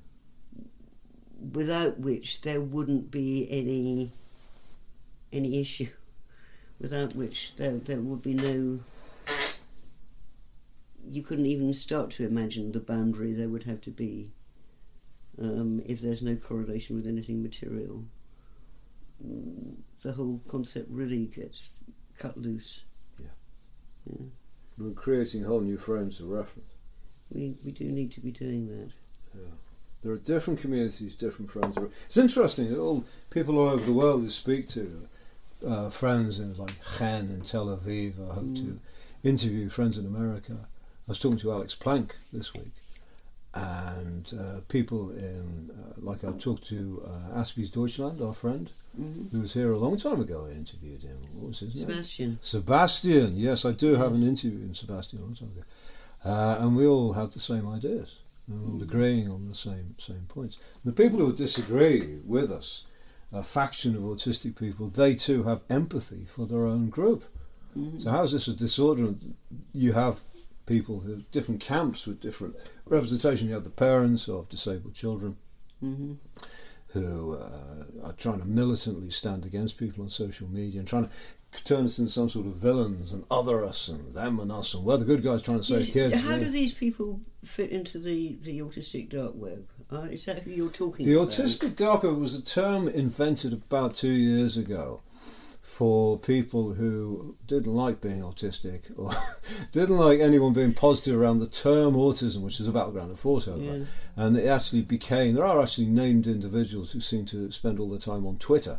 without which there wouldn't be any any issue without which there there would be no you couldn't even start to imagine the boundary there would have to be um, if there's no correlation with anything material the whole concept really gets cut loose Yeah. yeah. We're creating whole new frames of reference. we, we do need to be doing that Yeah. There are different communities, different friends. It's interesting. that All people all over the world who speak to uh, friends in like Chen and Tel Aviv. I hope to interview friends in America. I was talking to Alex Plank this week, and uh, people in uh, like I talked to uh, Aspies Deutschland, our friend, Mhm. who was here a long time ago. I interviewed him. What was his name? Sebastian Sebastian, yes, I do have an interview in Sebastian a long time ago, uh, and we all have the same ideas. We're all agreeing on the same same points. The people who disagree with us, a faction of autistic people, they too have empathy for their own group. Mhm. So how is this a disorder? You have people who have different camps with different representation. You have the parents of disabled children Mhm. who uh, are trying to militantly stand against people on social media and trying to turn us into some sort of villains and other us and them and us and we're the good guys trying to save Yes, kids. How do these people fit into the, the autistic dark web? Uh, is that who you're talking The about? autistic dark web was a term invented about two years ago for people who didn't like being autistic or didn't like anyone being positive around the term autism, which is a battleground of force over. Yeah. And it actually became, there are actually named individuals who seem to spend all their time on Twitter.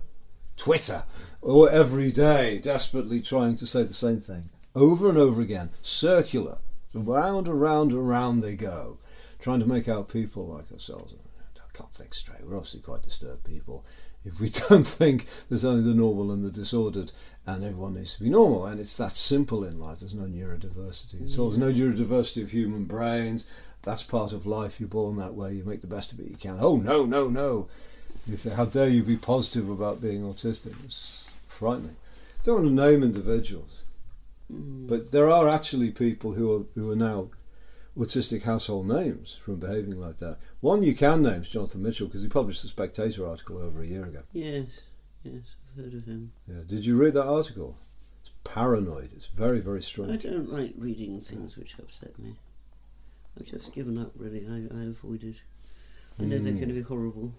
Twitter! Or every day, desperately trying to say the same thing over and over again, circular. So round and round and round they go, trying to make out people like ourselves. I can't think straight. We're obviously quite disturbed people. If we don't think there's only the normal and the disordered, and everyone needs to be normal, and it's that simple in life. There's no neurodiversity at all. There's no neurodiversity of human brains. That's part of life. You're born that way. You make the best of it you can. Oh no, no, no! You say, how dare you be positive about being autistic? It's frightening. Don't want to name individuals, Mm. but there are actually people who are who are now autistic household names from behaving like that. One you can name is Jonathan Mitchell because he published the Spectator article over a year ago. Yes, yes, I've heard of him. Yeah. Did you read that article? It's paranoid. It's very, very strong. I don't like reading things which upset me. I've just given up, really. I, I avoid it. I know they're Mm. going to be horrible.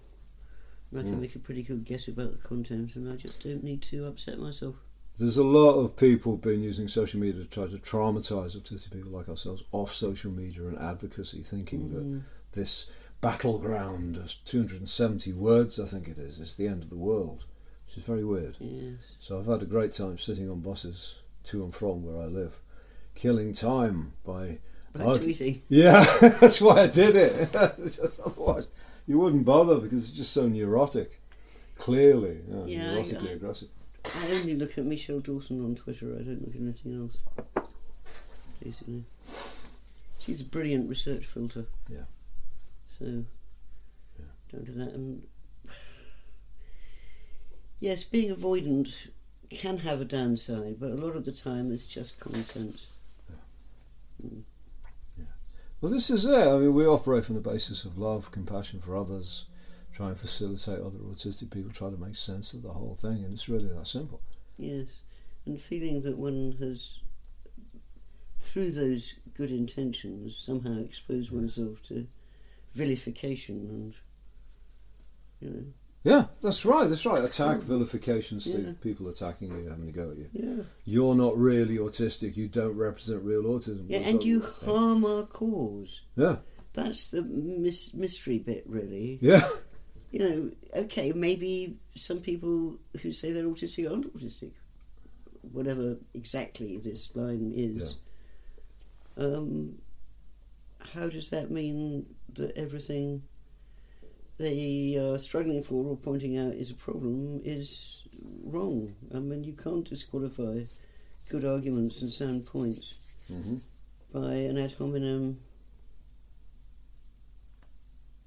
And I can Mm. make a pretty good guess about the content, and I just don't need to upset myself. There's a lot of people been using social media to try to traumatize autistic people like ourselves off social media and advocacy, thinking that Mm. this battleground of 270 words, I think it is. It's the end of the world, which is very weird. Yes. So I've had a great time sitting on buses to and from where I live, killing time by. By tweeting. Yeah, that's why I did it. Just otherwise, you wouldn't bother because it's just so neurotic. Clearly, yeah, Yeah, neurotically I- aggressive. I only look at Michelle Dawson on Twitter. I don't look at anything else. Basically, she's a brilliant research filter. Yeah. So don't do that. And yes, being avoidant can have a downside, but a lot of the time it's just common sense. Well, this is it. I mean, we operate from the basis of love, compassion for others, try and facilitate other autistic people, try to make sense of the whole thing, and it's really that simple. Yes, and feeling that one has, through those good intentions, somehow exposed oneself to vilification and, you know, Yeah, that's right. That's right. Attack, mm. vilification, Steve. Yeah. People attacking you, having a go at you. yeah, You're not really autistic. You don't represent real autism. yeah, What's and you harm our cause. Yeah, That's the mis- mystery bit, really. yeah, You know, okay, maybe some people who say they're autistic aren't autistic. Whatever exactly this line is. Um, how does that mean that everything they are struggling for or pointing out is a problem is wrong? I mean, you can't disqualify good arguments and sound points hmm by an ad hominem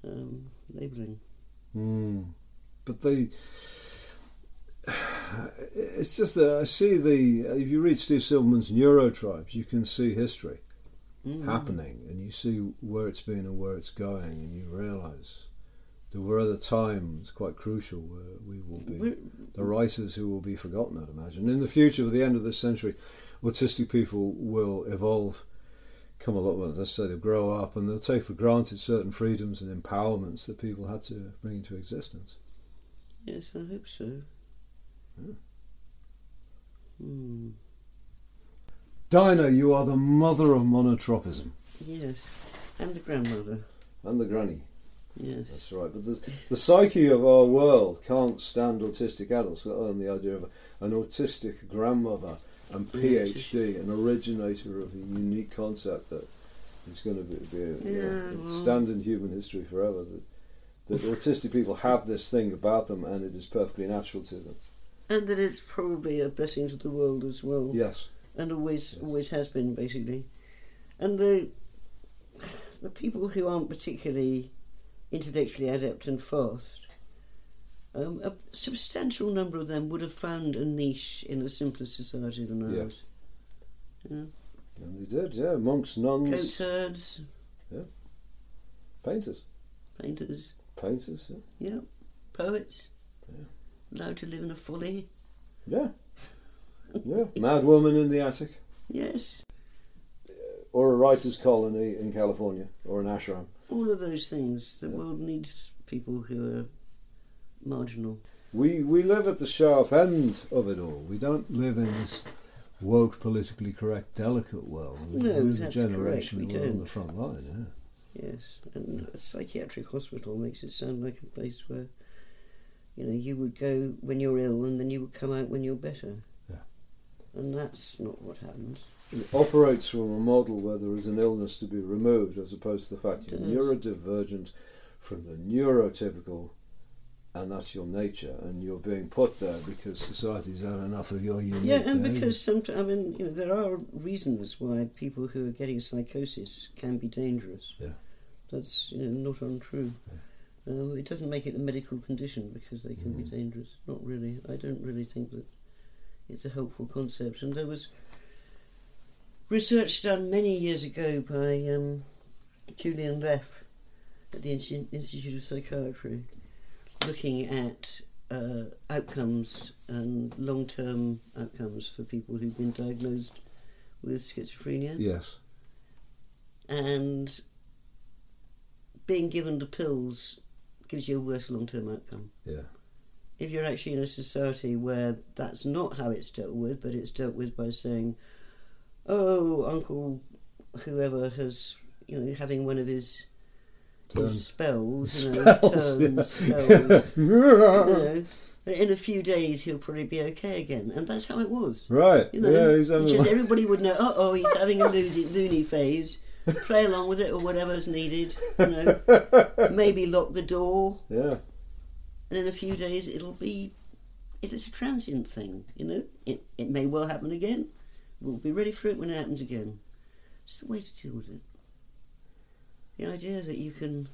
um, labelling. Mm. But they. It's just that I see the. If you read Steve Silberman's Neurotribes, you can see history Mm. happening and you see where it's been and where it's going, and you realise there were other times quite crucial where we will be We're- the writers who will be forgotten, I'd imagine. In the future, at the end of this century, autistic people will evolve, come a lot, well, as I said, they'll grow up and they'll take for granted certain freedoms and empowerments that people had to bring into existence. Yes, I hope so. Yeah. Hmm. Dinah, you are the mother of monotropism Yes, and the grandmother. and the granny. Yes. That's right. But the, the psyche of our world can't stand autistic adults, let alone the idea of an autistic grandmother and PhD, an originator of a unique concept that is going to be, be Yeah, well- stand in human history forever. That, that autistic people have this thing about them and it is perfectly natural to them. And that it's probably a blessing to the world as well. Yes. And always Yes. always has been basically. And the the people who aren't particularly intellectually adept and fast, um, a substantial number of them would have found a niche in a simpler society than ours. Yeah. And they did, yeah. Monks, nuns, Goatherds, painters. painters, Painters, yeah. yeah, poets, Yeah. allowed to live in a folly. Yeah. Yeah. Mad woman in the attic. Yes, Or a writer's colony in California. Or an ashram. all of those things. The Yeah. world needs people who are marginal. We we live at the sharp end of it all. We don't live in this woke, politically correct, delicate world. We No, we're the that's generation correct, we are on the front line. Yeah. Yes, and a psychiatric hospital makes it sound like a place where, you know, you would go when you're ill and then you would come out when you're better. Yeah. And that's not what happens. It operates from a model where there is an illness to be removed, as opposed to the fact you're neurodivergent from the neurotypical, and that's your nature, and you're being put there because society's had enough of your unique. Yeah, and behaviour. because sometimes, I mean, you know, there are reasons why people who are getting psychosis can be dangerous. Yeah. That's you know, not untrue. Um, it doesn't make it a medical condition because they can be Mm. dangerous. Not really. I don't really think that it's a helpful concept. And there was research done many years ago by um, Julian Leff at the Institute of Psychiatry looking at uh, outcomes and long term outcomes for people who've been diagnosed with schizophrenia. Yes, and being given the pills gives you a worse long term outcome. yeah, If you're actually in a society where that's not how it's dealt with, but it's dealt with by saying, "Oh, Uncle, whoever has you know having one of his Turn. his spells, you know, Spells, turn yeah. spells. you know, in a few days he'll probably be okay again, and that's how it was. Right. You know, yeah, he's having just everybody would know. Oh, oh, he's having a loony, loony phase. Play along with it or whatever's needed. You know, maybe lock the door, yeah. and in a few days it'll be. It's a transient thing, you know. It it may well happen again. We'll be ready for it when it happens again. It's the way to deal with it. The idea that you can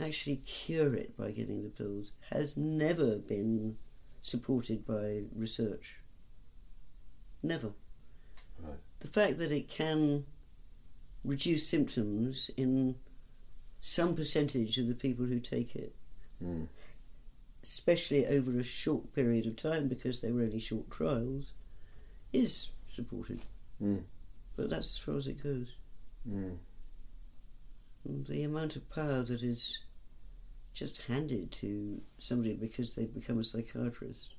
actually cure it by giving the pills has never been supported by research. Never. Right. The fact that it can reduce symptoms in some percentage of the people who take it, Mm. especially over a short period of time because they were only short trials, is supported. Mm. But that's as far as it goes. Mm. The amount of power that is just handed to somebody because they've become a psychiatrist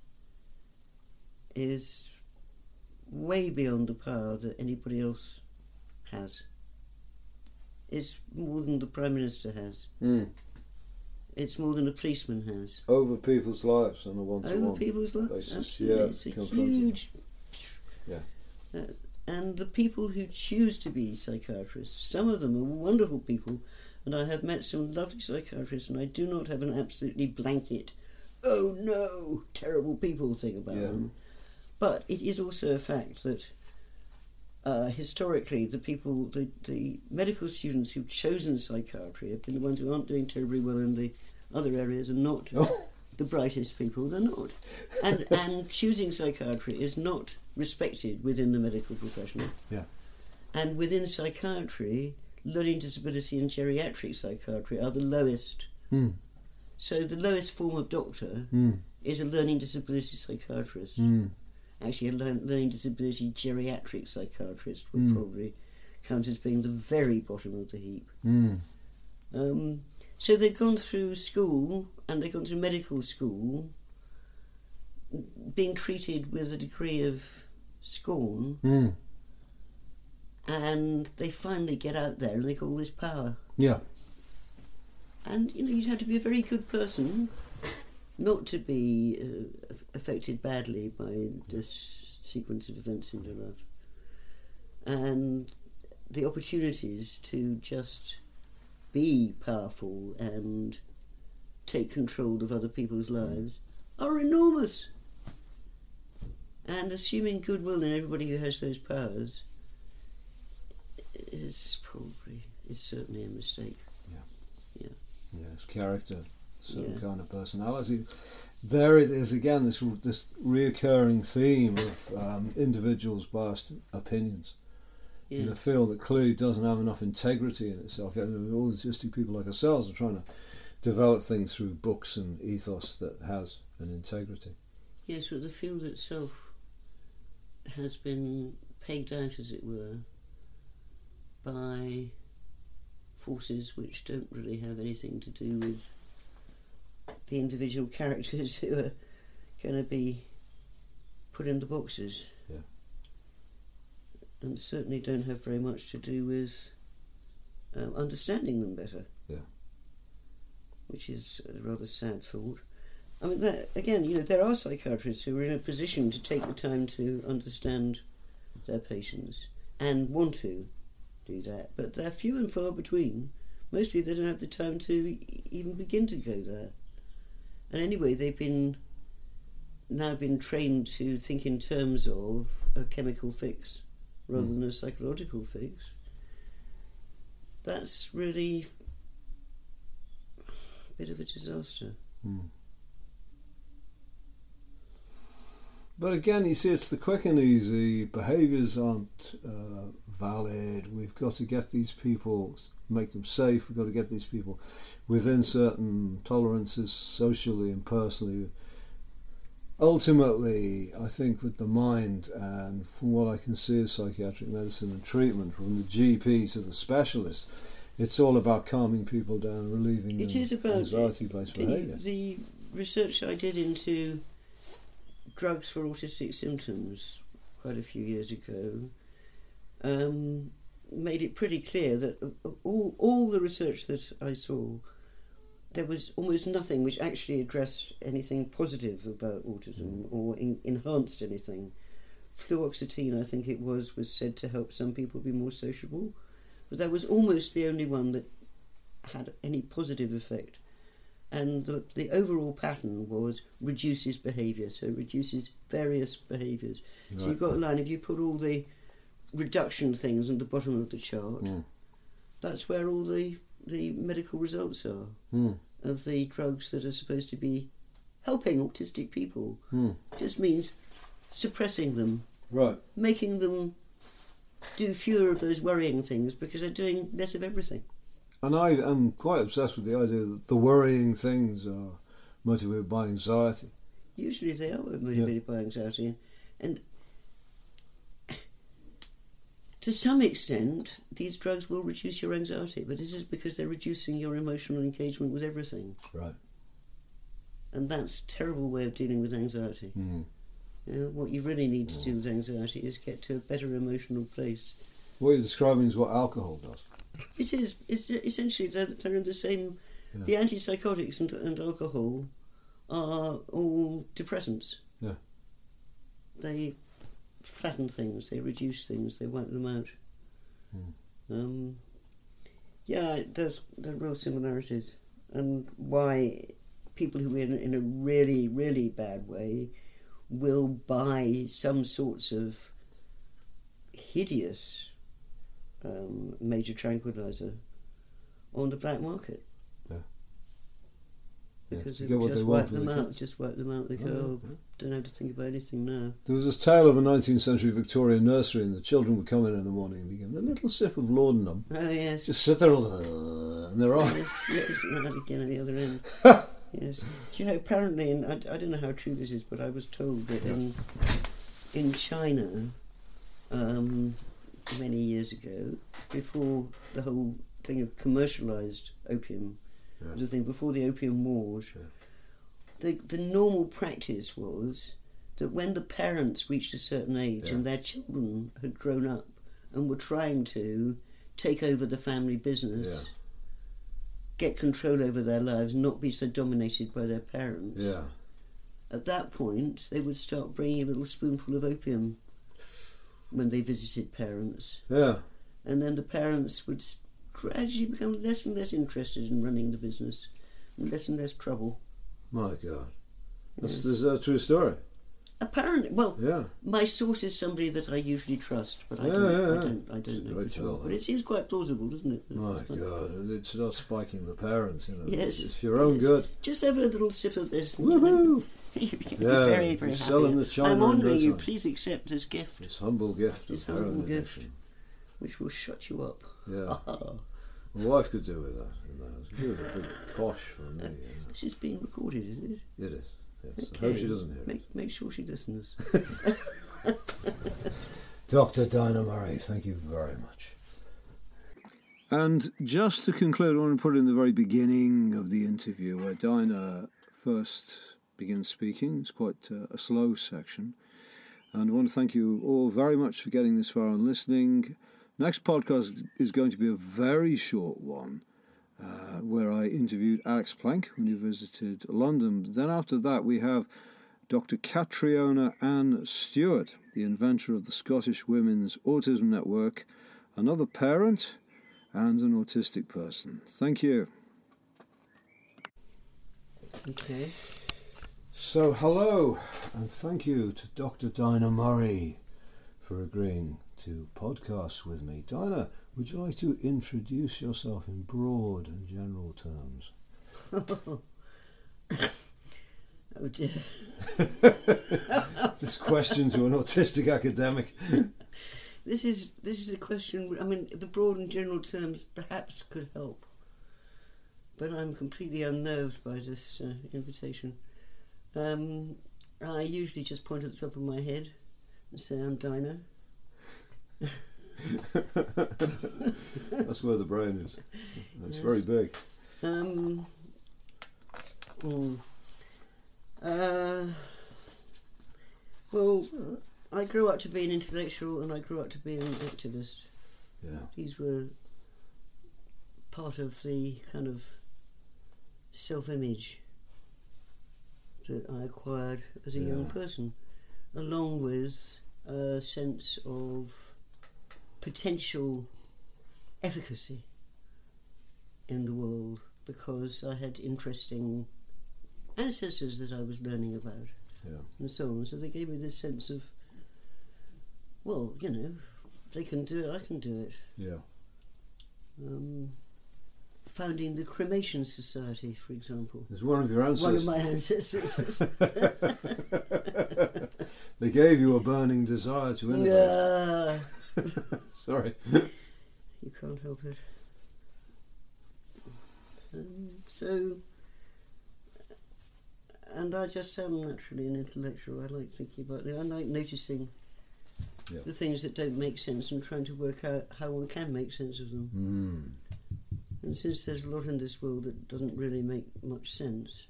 is way beyond the power that anybody else has. It's more than the Prime Minister has. Mm. It's more than a policeman has. Over people's lives on a one to Over people's lives. Absolutely. yeah, it's a huge. Yeah. Uh, and the people who choose to be psychiatrists, some of them are wonderful people, and I have met some lovely psychiatrists, and I do not have an absolutely blanket, oh no, terrible people thing about Yeah. them. But it is also a fact that uh, historically, the people, the, the medical students who've chosen psychiatry have been the ones who aren't doing terribly well in the other areas and not Oh. The brightest people. They're not. And, and choosing psychiatry is not respected within the medical profession. Yeah. And within psychiatry, learning disability and geriatric psychiatry are the lowest. Mm. So the lowest form of doctor Mm. is a learning disability psychiatrist. Mm. Actually, a learning disability geriatric psychiatrist would Mm. probably count as being the very bottom of the heap. Mm. Um, so they've gone through school and they've gone through medical school, being treated with a degree of scorn, Mm. and they finally get out there and they got all this power. Yeah. And you know, you'd have to be a very good person not to be uh, affected badly by this sequence of events in your life. And the opportunities to just be powerful and take control of other people's lives are enormous. And assuming goodwill in everybody who has those powers is probably is certainly a mistake. Yeah. Yeah. Yes, character, certain Yeah. kind of personality. There it is again. This this reoccurring theme of um, individuals' biased opinions in Yeah. a field that clearly doesn't have enough integrity in itself. Yet all autistic people like ourselves are trying to develop things through books and ethos that has an integrity. Yes, but the field itself has been pegged out, as it were, by forces which don't really have anything to do with the individual characters who are going to be put in the boxes. Yeah. And certainly don't have very much to do with um, understanding them better. Which is a rather sad thought. I mean, that, again, you know, there are psychiatrists who are in a position to take the time to understand their patients and want to do that, but they're few and far between. Mostly, they don't have the time to even begin to go there. And anyway, they've been now been trained to think in terms of a chemical fix rather Mm. than a psychological fix. That's really bit of a disaster. But again, you see, it's the quick and easy. Behaviours aren't uh, valid. We've got to get these people, make them safe. We've got to get these people within certain tolerances, socially and personally. Ultimately, I think with the mind, and from what I can see of psychiatric medicine and treatment, from the GP to the specialist, it's all about calming people down, relieving It them about anxiety-based The, behaviour. the research I did into drugs for autistic symptoms quite a few years ago um, made it pretty clear that all, all the research that I saw, there was almost nothing which actually addressed anything positive about autism or in, enhanced anything. Fluoxetine, I think it was, was said to help some people be more sociable, but that was almost the only one that had any positive effect. And the, the overall pattern was reduces behaviour, so reduces various behaviours. So you've got a line, if you put all the reduction things at the bottom of the chart, Mm. that's where all the, the medical results are Mm. of the drugs that are supposed to be helping autistic people. Mm. Just means suppressing them, Right. making them do fewer of those worrying things because they're doing less of everything. And I am quite obsessed with the idea that the worrying things are motivated by anxiety. Usually they are motivated by anxiety. And to some extent, these drugs will reduce your anxiety, but this is because they're reducing your emotional engagement with everything. Right. And that's a terrible way of dealing with anxiety. Mm. Know, what you really need to do with anxiety is get to a better emotional place. What you're describing is what alcohol does. It is. It's essentially they're, they're in the same. Yeah. The antipsychotics and, and alcohol are all depressants. Yeah. They flatten things. They reduce things. They wipe them out. Hmm. Um, yeah, there's there are real similarities, and why people who are in, in a really really bad way will buy some sorts of hideous um, major tranquilizer on the black market. Yeah. Yeah, Because it just wipe them the out, kids. just wipe them out. They go, Oh, oh, don't have to think about anything now. There was this tale of a 19th century Victorian nursery, and the children would come in in the morning and be given a little sip of laudanum. Oh yes, Just sit there all the, and they're off. yes, yes, and that again at the other end. yes, Do you know apparently, and I, I don't know how true this is, but I was told that in in China, um, many years ago, before the whole thing of commercialised opium Yeah. was a thing, before the opium wars, Yeah. the the normal practice was that when the parents reached a certain age Yeah. and their children had grown up and were trying to take over the family business. Get control over their lives, not be so dominated by their parents. Yeah. At that point, they would start bringing a little spoonful of opium when they visited parents, Yeah. and then the parents would gradually become less and less interested in running the business, and less and less trouble. My God. That's, Yes. this is a true story. Apparently, well, Yeah. my source is somebody that I usually trust, but I Yeah, don't, yeah, I don't, I don't know for sure. But it seems quite plausible, doesn't it? My It's God. It's not spiking the parents, you know. Yes. It's for your own Yes. good. Just have a little sip of this. Woohoo! You'll be Yeah, very, very selling happy. the China I'm honouring you. Please accept this gift, This humble gift This humble gift. which will shut you up. Yeah. My wife could do with that. in the house. Was a big cosh for me. you know. This is being recorded, is it? It is. Yes. I hope she doesn't hear it. Make, make sure she listens. Dr. Dinah Murray, thank you very much. And just to conclude, I want to put in the very beginning of the interview where Dinah first begins speaking. It's quite uh, a slow section. And I want to thank you all very much for getting this far and listening. Next podcast is going to be a very short one uh, where I interviewed Alex Plank when he visited London. Then after that, we have Dr. Catriona Ann Stewart, the inventor of the Scottish Women's Autism Network, another parent and an autistic person. Thank you. Okay. So, hello, and thank you to Dr. Dinah Murray for agreeing to podcast with me. Dinah, would you like to introduce yourself in broad and general terms? Oh dear. This question to an autistic academic. This is this is a question. I mean, the broad and general terms perhaps could help, but I'm completely unnerved by this uh, invitation. Um, I usually just point at the top of my head and say I'm Dinah. That's where the brain is. It's Yes. very big. Um, hmm. uh, well, I grew up to be an intellectual and I grew up to be an activist. Yeah. These were part of the kind of self image that I acquired as a young person, along with a sense of potential efficacy in the world because I had interesting ancestors that I was learning about Yeah. and so on. So they gave me this sense of, well, you know, they can do it, I can do it. Yeah. Um, founding the Cremation Society, for example. There's one of your ancestors. One of my ancestors. they gave you a burning desire to innovate. yeah, Sorry. you can't help it. Um, so, and I just am naturally an intellectual. I like thinking about it. I like noticing Yeah. the things that don't make sense and trying to work out how one can make sense of them. Mm. And since there's a lot in this world that doesn't really make much sense,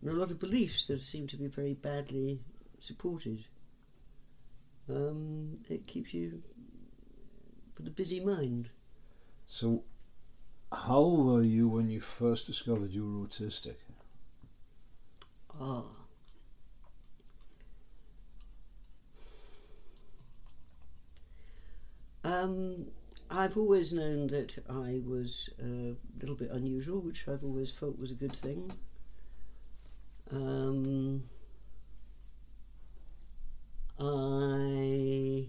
and a lot of beliefs that seem to be very badly supported, um, it keeps you with a busy mind. So, how were you when you first discovered you were autistic? Ah. Um, I've always known that I was a little bit unusual, which I've always felt was a good thing. Um, I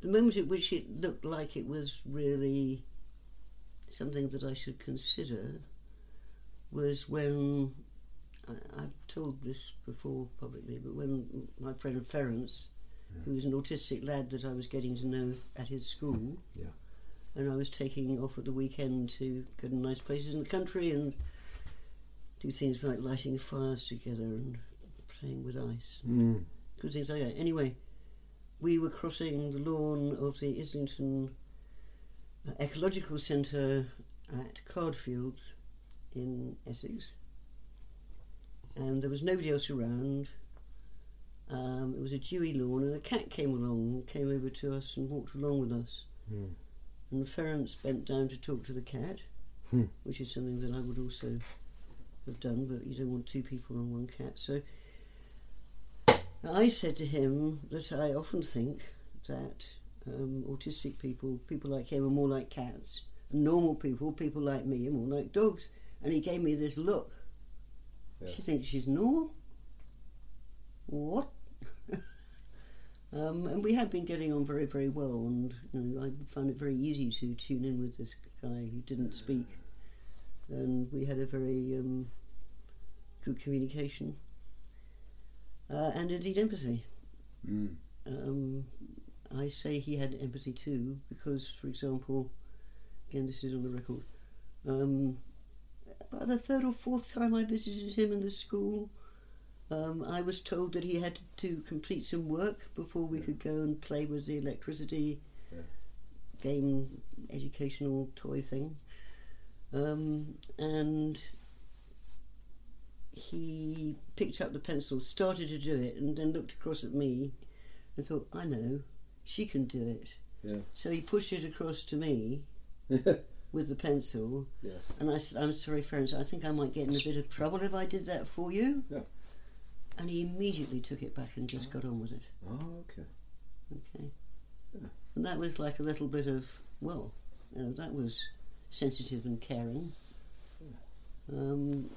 the moment at which it looked like it was really something that I should consider was when I, I've told this before publicly, but when my friend Ferenc, who was an autistic lad that I was getting to know at his school, Yeah. and I was taking off at the weekend to go to nice places in the country and do things like lighting fires together and playing with ice Mm. good things like that. Anyway, we were crossing the lawn of the Islington uh, Ecological Centre at Cardfields in Essex, and there was nobody else around. Um, it was a dewy lawn, and a cat came along, came over to us, and walked along with us. Mm. And Ferenc bent down to talk to the cat, Hmm. which is something that I would also have done, but you don't want two people on one cat. So I said to him that I often think that um, autistic people, people like him, are more like cats. And normal people, people like me, are more like dogs. And he gave me this look. Yeah. She thinks she's normal? What? um, and we had been getting on very, very well. And you know, I found it very easy to tune in with this guy who didn't speak. And we had a very um, good communication uh, and indeed empathy. Mm. Um, I say he had empathy too because, for example, again this is on the record. Um, about the third or fourth time I visited him in the school, um, I was told that he had to complete some work before we could go and play with the electricity Yeah. game educational toy thing. Um, and he picked up the pencil, started to do it, and then looked across at me and thought, I know, she can do it. Yeah. So he pushed it across to me with the pencil, yes. and I said, I'm sorry, Ferenc, I think I might get in a bit of trouble if I did that for you. Yeah. And he immediately took it back and just got on with it. Oh, okay. Okay. Yeah. And that was like a little bit of, well, you know, that was sensitive and caring. Um,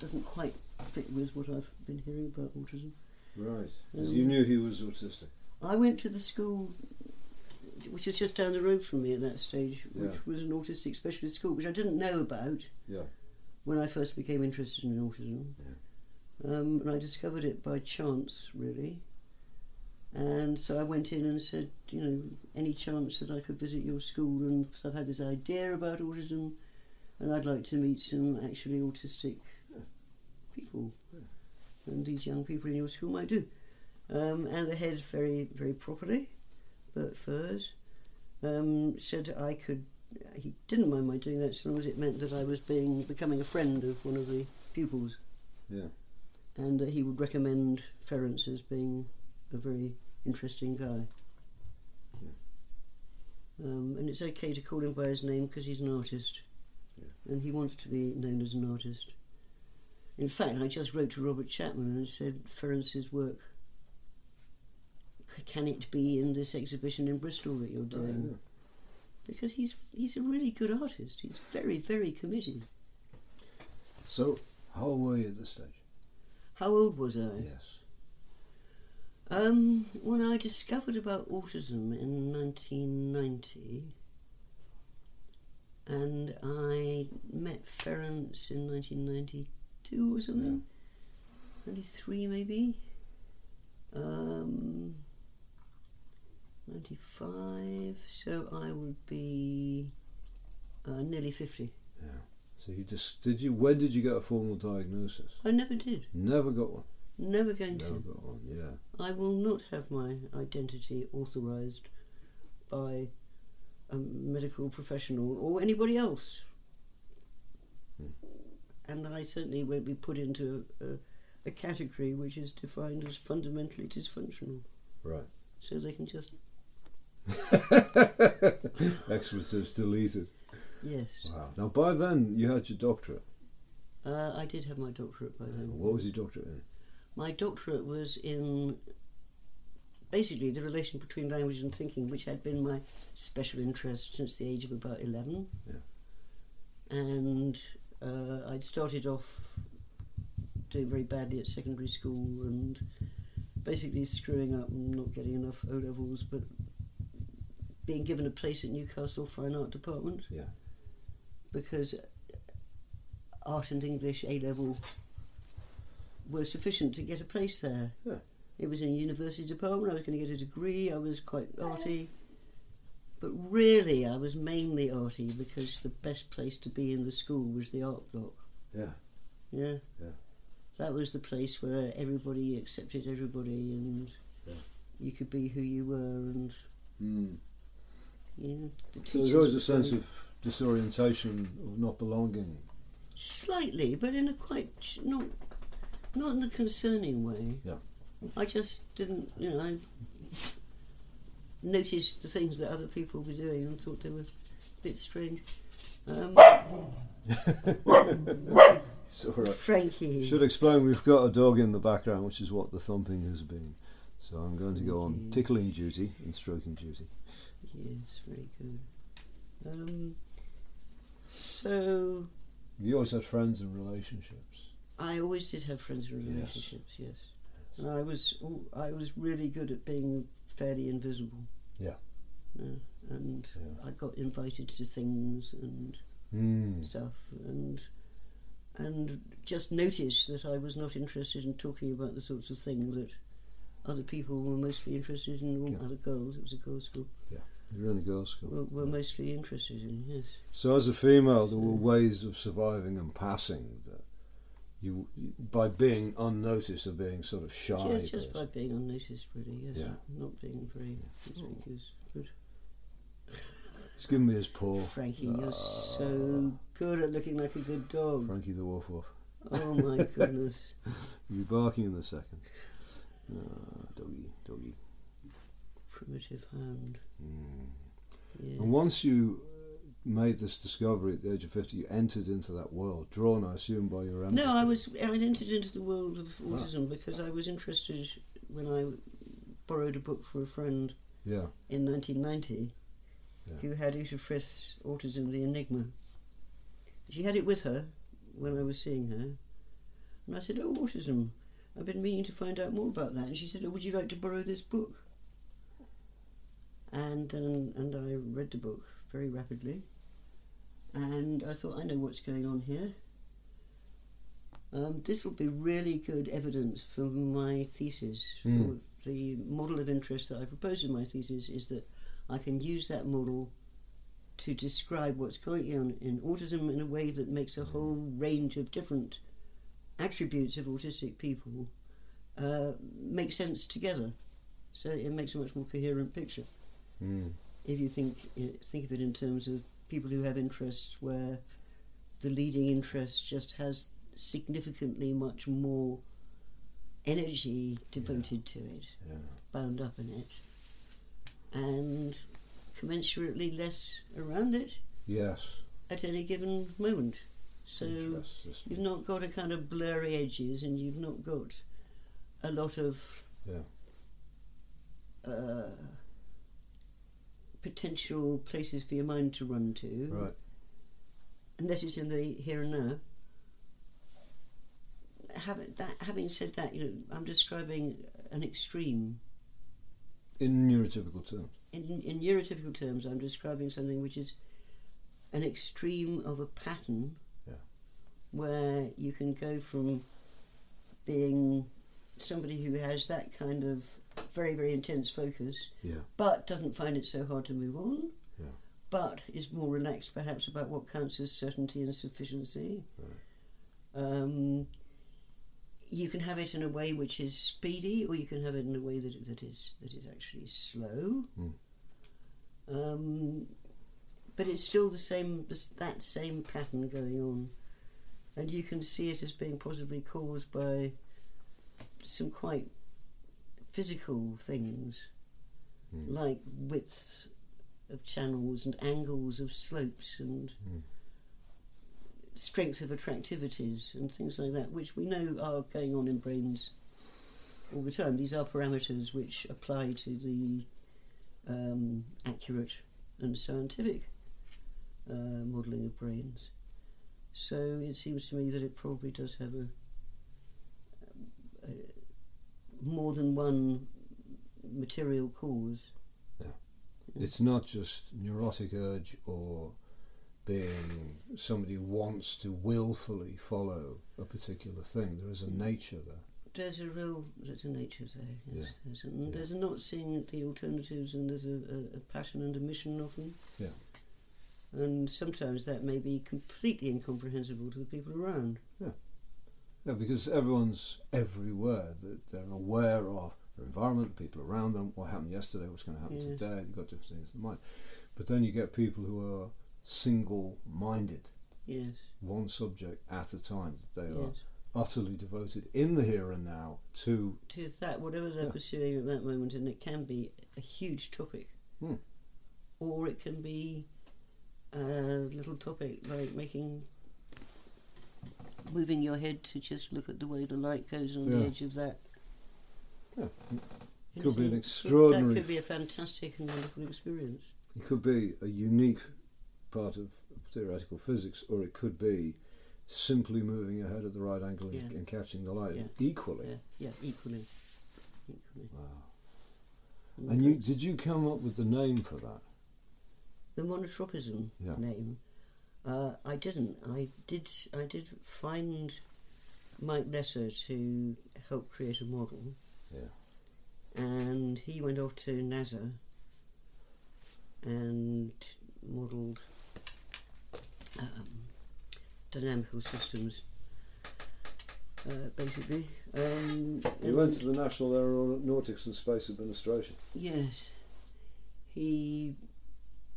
doesn't quite fit with what I've been hearing about autism. Right. Um, you knew he was autistic. I went to the school, which is just down the road from me at that stage, which Yeah. was an autistic specialist school, which I didn't know about Yeah. when I first became interested in autism. Um, and I discovered it by chance, really. And so I went in and said, you know, any chance that I could visit your school, and because I've had this idea about autism, and I'd like to meet some actually autistic people, and these young people in your school might do. Um, and the head, very, very properly, Bert Furs, um, said I could. He didn't mind my doing that, as long as it meant that I was being becoming a friend of one of the pupils. Yeah. and that he would recommend Ferenc as being a very interesting guy. Um, and it's okay to call him by his name because he's an artist, and he wants to be known as an artist. In fact, I just wrote to Robert Chapman and said Ferenc's work. Can it be in this exhibition in Bristol that you're doing? yeah. Because he's he's a really good artist. He's very very committed. So, how old were you at this stage? How old was I? Yes. Um, when I discovered about autism in 1990, and I met Ferenc in 1992 or something, 93 maybe, um, 95, so I would be uh, nearly 50. Yeah. So you just did you? When did you get a formal diagnosis? I never did, Never got one. never going Never to. got one. Yeah. I will not have my identity authorised by a medical professional or anybody else. And I certainly won't be put into a, a category which is defined as fundamentally dysfunctional. Right. So they can just, X deleted. yes. Wow. Now by then you had your doctorate. Uh, I did have my doctorate by then. What was your doctorate in? My doctorate was in basically the relation between language and thinking, which had been my special interest since the age of about 11. Yeah. And uh, I'd started off doing very badly at secondary school and basically screwing up and not getting enough O levels, but being given a place at Newcastle Fine Art Department Yeah. because art and English A level were sufficient to get a place there. Yeah. It was in a university department, I was going to get a degree, I was quite arty. But really, I was mainly arty because the best place to be in the school was the art block. Yeah. Yeah. Yeah. That was the place where everybody accepted everybody and Yeah. you could be who you were and, Mm. Know, the So there's always a sense of disorientation, of not belonging. Slightly, but in a quite not not in a concerning way. Yeah. I just didn't, you know, I noticed the things that other people were doing and thought they were a bit strange. Um, right. Frankie. Should explain we've got a dog in the background, which is what the thumping has been. So I'm going to go on tickling duty and stroking duty. Yes, very good. Um, so You always had friends and relationships. I always did have friends and Yes. relationships. Yes, and I was I was really good at being fairly invisible. Yeah. Yeah, and Yeah. I got invited to things and Mm. stuff, and and just noticed that I was not interested in talking about the sorts of thing that other people were mostly interested in. All Yeah. other girls, it was a girls' school, You're in a girls' school. were, were mostly interested in. Yes. So as a female, there were ways of surviving and passing that you, by being unnoticed or being sort of shy. Just, just by being unnoticed, really. Yes, Yeah. not being very conspicuous. Good. He's giving me his paw. Frankie, you're so good at looking like a good dog. Frankie the Wolf Wolf. Oh my goodness. You'll be barking in a second. Ah, doggy, doggy. Primitive hand. Mm. Yeah. And once you uh, made this discovery at the age of 50, you entered into that world, drawn, I assume, by your empathy. No, I was I entered into the world of autism because I was interested when I borrowed a book from a friend Yeah, in 1990 Yeah. who had Uta Frith's Autism the Enigma. She had it with her when I was seeing her. And I said, Oh, autism. I've been meaning to find out more about that. And she said, Oh, would you like to borrow this book? And, um, and I read the book very rapidly. And I thought, I know what's going on here. Um, this will be really good evidence for my thesis. Mm. For the model of interest that I proposed in my thesis is that I can use that model to describe what's going on in autism in a way that makes a whole range of different attributes of autistic people uh, make sense together. So it makes a much more coherent picture mm. if you think think of it in terms of people who have interests where the leading interest just has significantly much more energy devoted to it, Yeah. bound up in it, and commensurately less around it Yes. at any given moment. So you've not got a kind of blurry edges, and you've not got a lot of Yeah. uh, potential places for your mind to run to, Right. unless it's in the here and now. Having that, having said that, you know, I'm describing an extreme. In neurotypical terms. In, in neurotypical terms, I'm describing something which is an extreme of a pattern Yeah. where you can go from being somebody who has that kind of very, very intense focus, Yeah. but doesn't find it so hard to move on, Yeah. but is more relaxed perhaps about what counts as certainty and sufficiency. Um, you can have it in a way which is speedy, or you can have it in a way that that is that is actually slow. Mm. Um, but it's still the same that same pattern going on, and you can see it as being possibly caused by some quite physical things, Mm. like width of channels and angles of slopes and Mm. strength of attractivities and things like that, which we know are going on in brains all the time. These are parameters which apply to the um, accurate and scientific uh, modelling of brains. So it seems to me that it probably does have a more than one material cause. Yeah. It's not just neurotic urge or being somebody who wants to willfully follow a particular thing. There is a mm. nature there. There's a real, there's a nature there. Yes, there's, a, Yeah. there's a not seeing the alternatives, and there's a, a, a passion and a mission often. Yeah. And sometimes that may be completely incomprehensible to the people around. Yeah, because everyone's everywhere. That they're aware of their environment, the people around them, what happened yesterday, what's going to happen Yeah. today. They've got different things in mind. But then you get people who are single-minded, Yes. one subject at a time. They are utterly devoted in the here and now to To that, whatever they're Yeah. pursuing at that moment, and it can be a huge topic, Hmm. or it can be a little topic like making. Moving your head to just look at the way the light goes on the edge of that Yeah. You Could be an extraordinary That could be a fantastic and wonderful experience. It could be a unique part of theoretical physics, or it could be simply moving your head at the right angle and, Yeah. and catching the light Yeah. equally. Yeah, yeah, equally. equally. Wow. And you did you come up with the name for that? the monotropism Yeah. name. Uh, I didn't. I did. I did find Mike Lesser to help create a model. Yeah. And he went off to NASA and modelled um, dynamical systems. Uh, basically, um, and- went to the National Aeronautics and Space Administration. Yes, he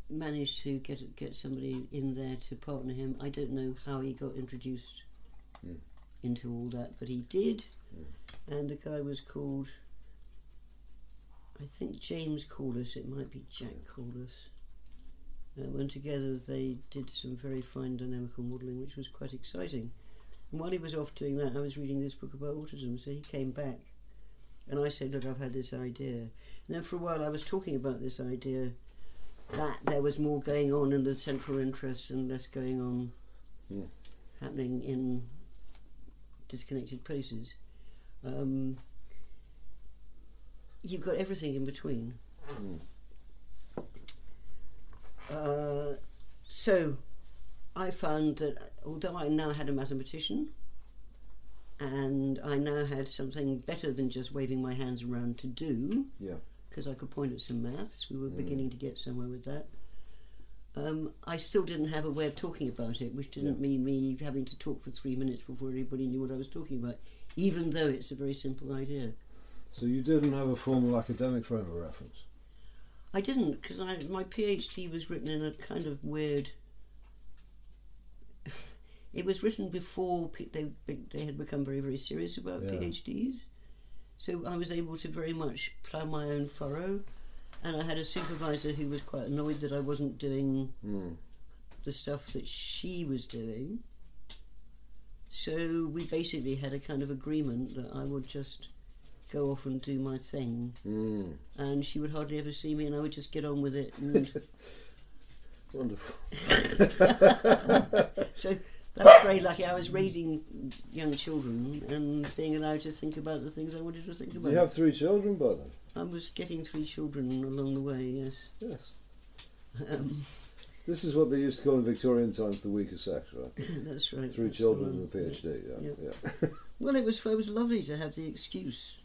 managed to get get somebody in there to partner him. I don't know how he got introduced Hmm. into all that, but he did. And the guy was called, I think James Corliss. It might be Jack. Um, and when together they did some very fine dynamical modelling, which was quite exciting. And while he was off doing that, I was reading this book about autism. So he came back, and I said, "Look, I've had this idea." And then for a while, I was talking about this idea that there was more going on in the central interests and less going on Yeah. happening in disconnected places. Um, you've got everything in between. Mm. Uh, so I found that although I now had a mathematician and I now had something better than just waving my hands around to do, Yeah. Because I could point at some maths, we were Mm. beginning to get somewhere with that. Um, I still didn't have a way of talking about it, which didn't Yeah. mean me having to talk for three minutes before everybody knew what I was talking about, even though it's a very simple idea. So you didn't have a formal academic frame of reference. I didn't because my PhD was written in a kind of weird. it was written before they they had become very very serious about Yeah. PhDs, So I was able to very much plough my own furrow, and I had a supervisor who was quite annoyed that I wasn't doing Mm. the stuff that she was doing. So we basically had a kind of agreement that I would just go off and do my thing, Mm. and she would hardly ever see me, and I would just get on with it. And Wonderful. so that was very lucky. I was raising young children and being allowed to think about the things I wanted to think about. You have three children by then? I was getting three children along the way. Yes. Yes. Um, This is what they used to call in Victorian times the weaker sex, right? that's right. Three that's children and a PhD. Yeah. Yeah. yeah. Well, it was it was lovely to have the excuse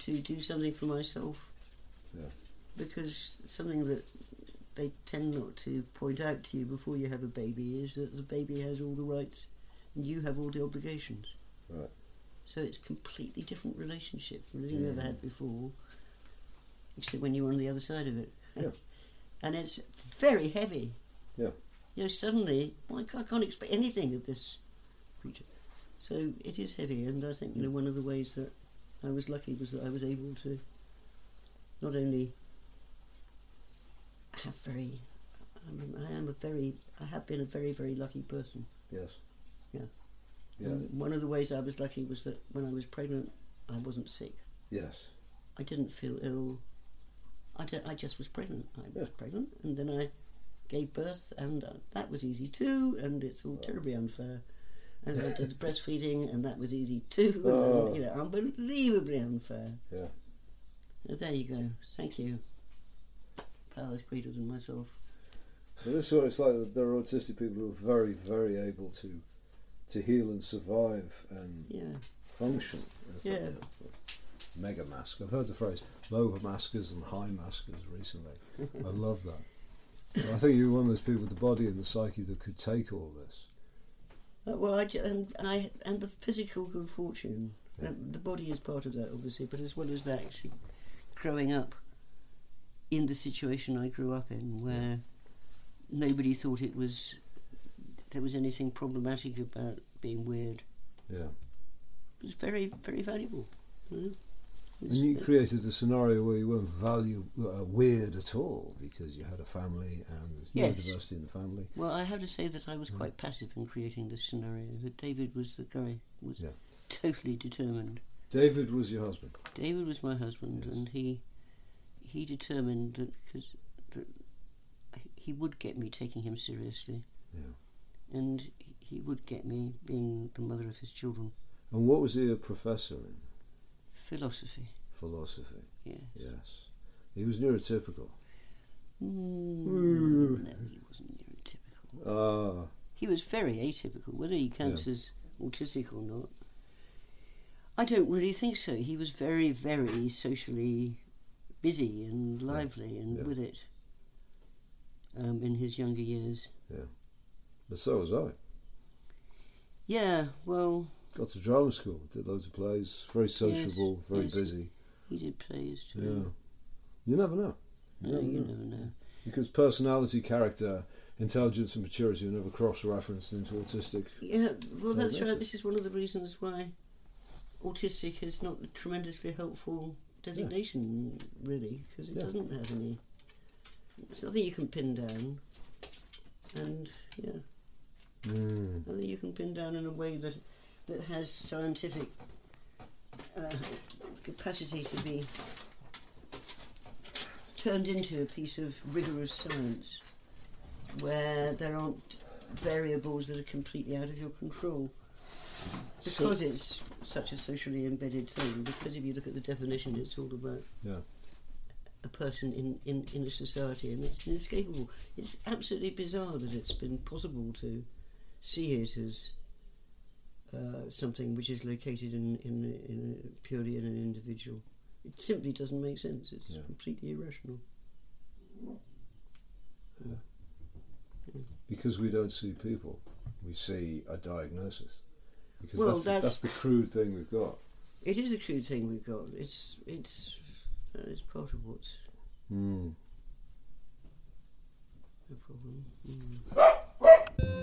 to do something for myself. Yeah. Because something that they tend not to point out to you before you have a baby is that the baby has all the rights and you have all the obligations. Right. So it's a completely different relationship from anything you've ever had before, except when you're on the other side of it. Yeah. and it's very heavy. Yeah. You know, suddenly, well, I can't expect anything of this creature. So it is heavy, and I think you know one of the ways that I was lucky was that I was able to not only have very, I'm, I am a very, I have been a very very lucky person. Yes. Yeah. Yeah. And one of the ways I was lucky was that when I was pregnant, I wasn't sick. Yes. I didn't feel ill. I, ju- I just was pregnant. I was Yeah. pregnant, and then I gave birth, and uh, that was easy too. And it's all terribly unfair. And I did the breastfeeding, and that was easy too. Oh. then, you know, unbelievably unfair. Yeah. So there you go. Thank you. Is greater than myself. But this is what it's like. There are autistic people who are very, very able to to heal and survive and Yeah. function. as Yeah. Mega mask. I've heard the phrase low maskers and high maskers recently. I love that. And I think you're one of those people with the body and the psyche that could take all this. Uh, well, I ju- and I and the physical good fortune. Yeah. Uh, the body is part of that, obviously, but as well as that, actually, growing up in the situation I grew up in, where nobody thought it was there was anything problematic about being weird, Yeah. it was very, very valuable. you know. And you created a scenario where you weren't value uh, weird at all because you had a family and Yes. diversity in the family. well, I have to say that I was quite passive in creating this scenario. That David was the guy was Yeah. totally determined. David was your husband. David was my husband, Yes. and he he determined that cause, that he would get me taking him seriously, Yeah. and he would get me being the mother of his children. And what was he a professor in? Philosophy, Philosophy. yeah. Yes. He was neurotypical. Mm, no, he wasn't neurotypical. Ah. He was very atypical. Whether he counts as autistic or not, I don't really think so. He was very, very socially busy and lively and yeah. with it um, in his younger years. Yeah. But so was I. Yeah, well, Got to drama school, did loads of plays, very sociable, very yes. busy. he did plays too. Yeah. You never know. You No, never you know. never know. Because personality, character, intelligence, and maturity are never cross referenced into autistic. Yeah, well, that's right. This is one of the reasons why autistic is not tremendously helpful designation, really, because it Yeah. doesn't have any. It's nothing you can pin down, and yeah, Mm. nothing you can pin down in a way that that has scientific uh, capacity to be turned into a piece of rigorous science, where there aren't variables that are completely out of your control So- because it's such a socially embedded thing, because if you look at the definition, it's all about Yeah. a person in, in, in a society, and it's inescapable. It's absolutely bizarre that it's been possible to see it as uh, something which is located in, in, in purely in an individual. It simply doesn't make sense. It's Yeah. completely irrational. Because we don't see people, we see a diagnosis. Because Well, that's, that's, that's- the crude thing we've got. It is a crude thing we've got. It's it's that is part of what's Mm. the problem. Mm.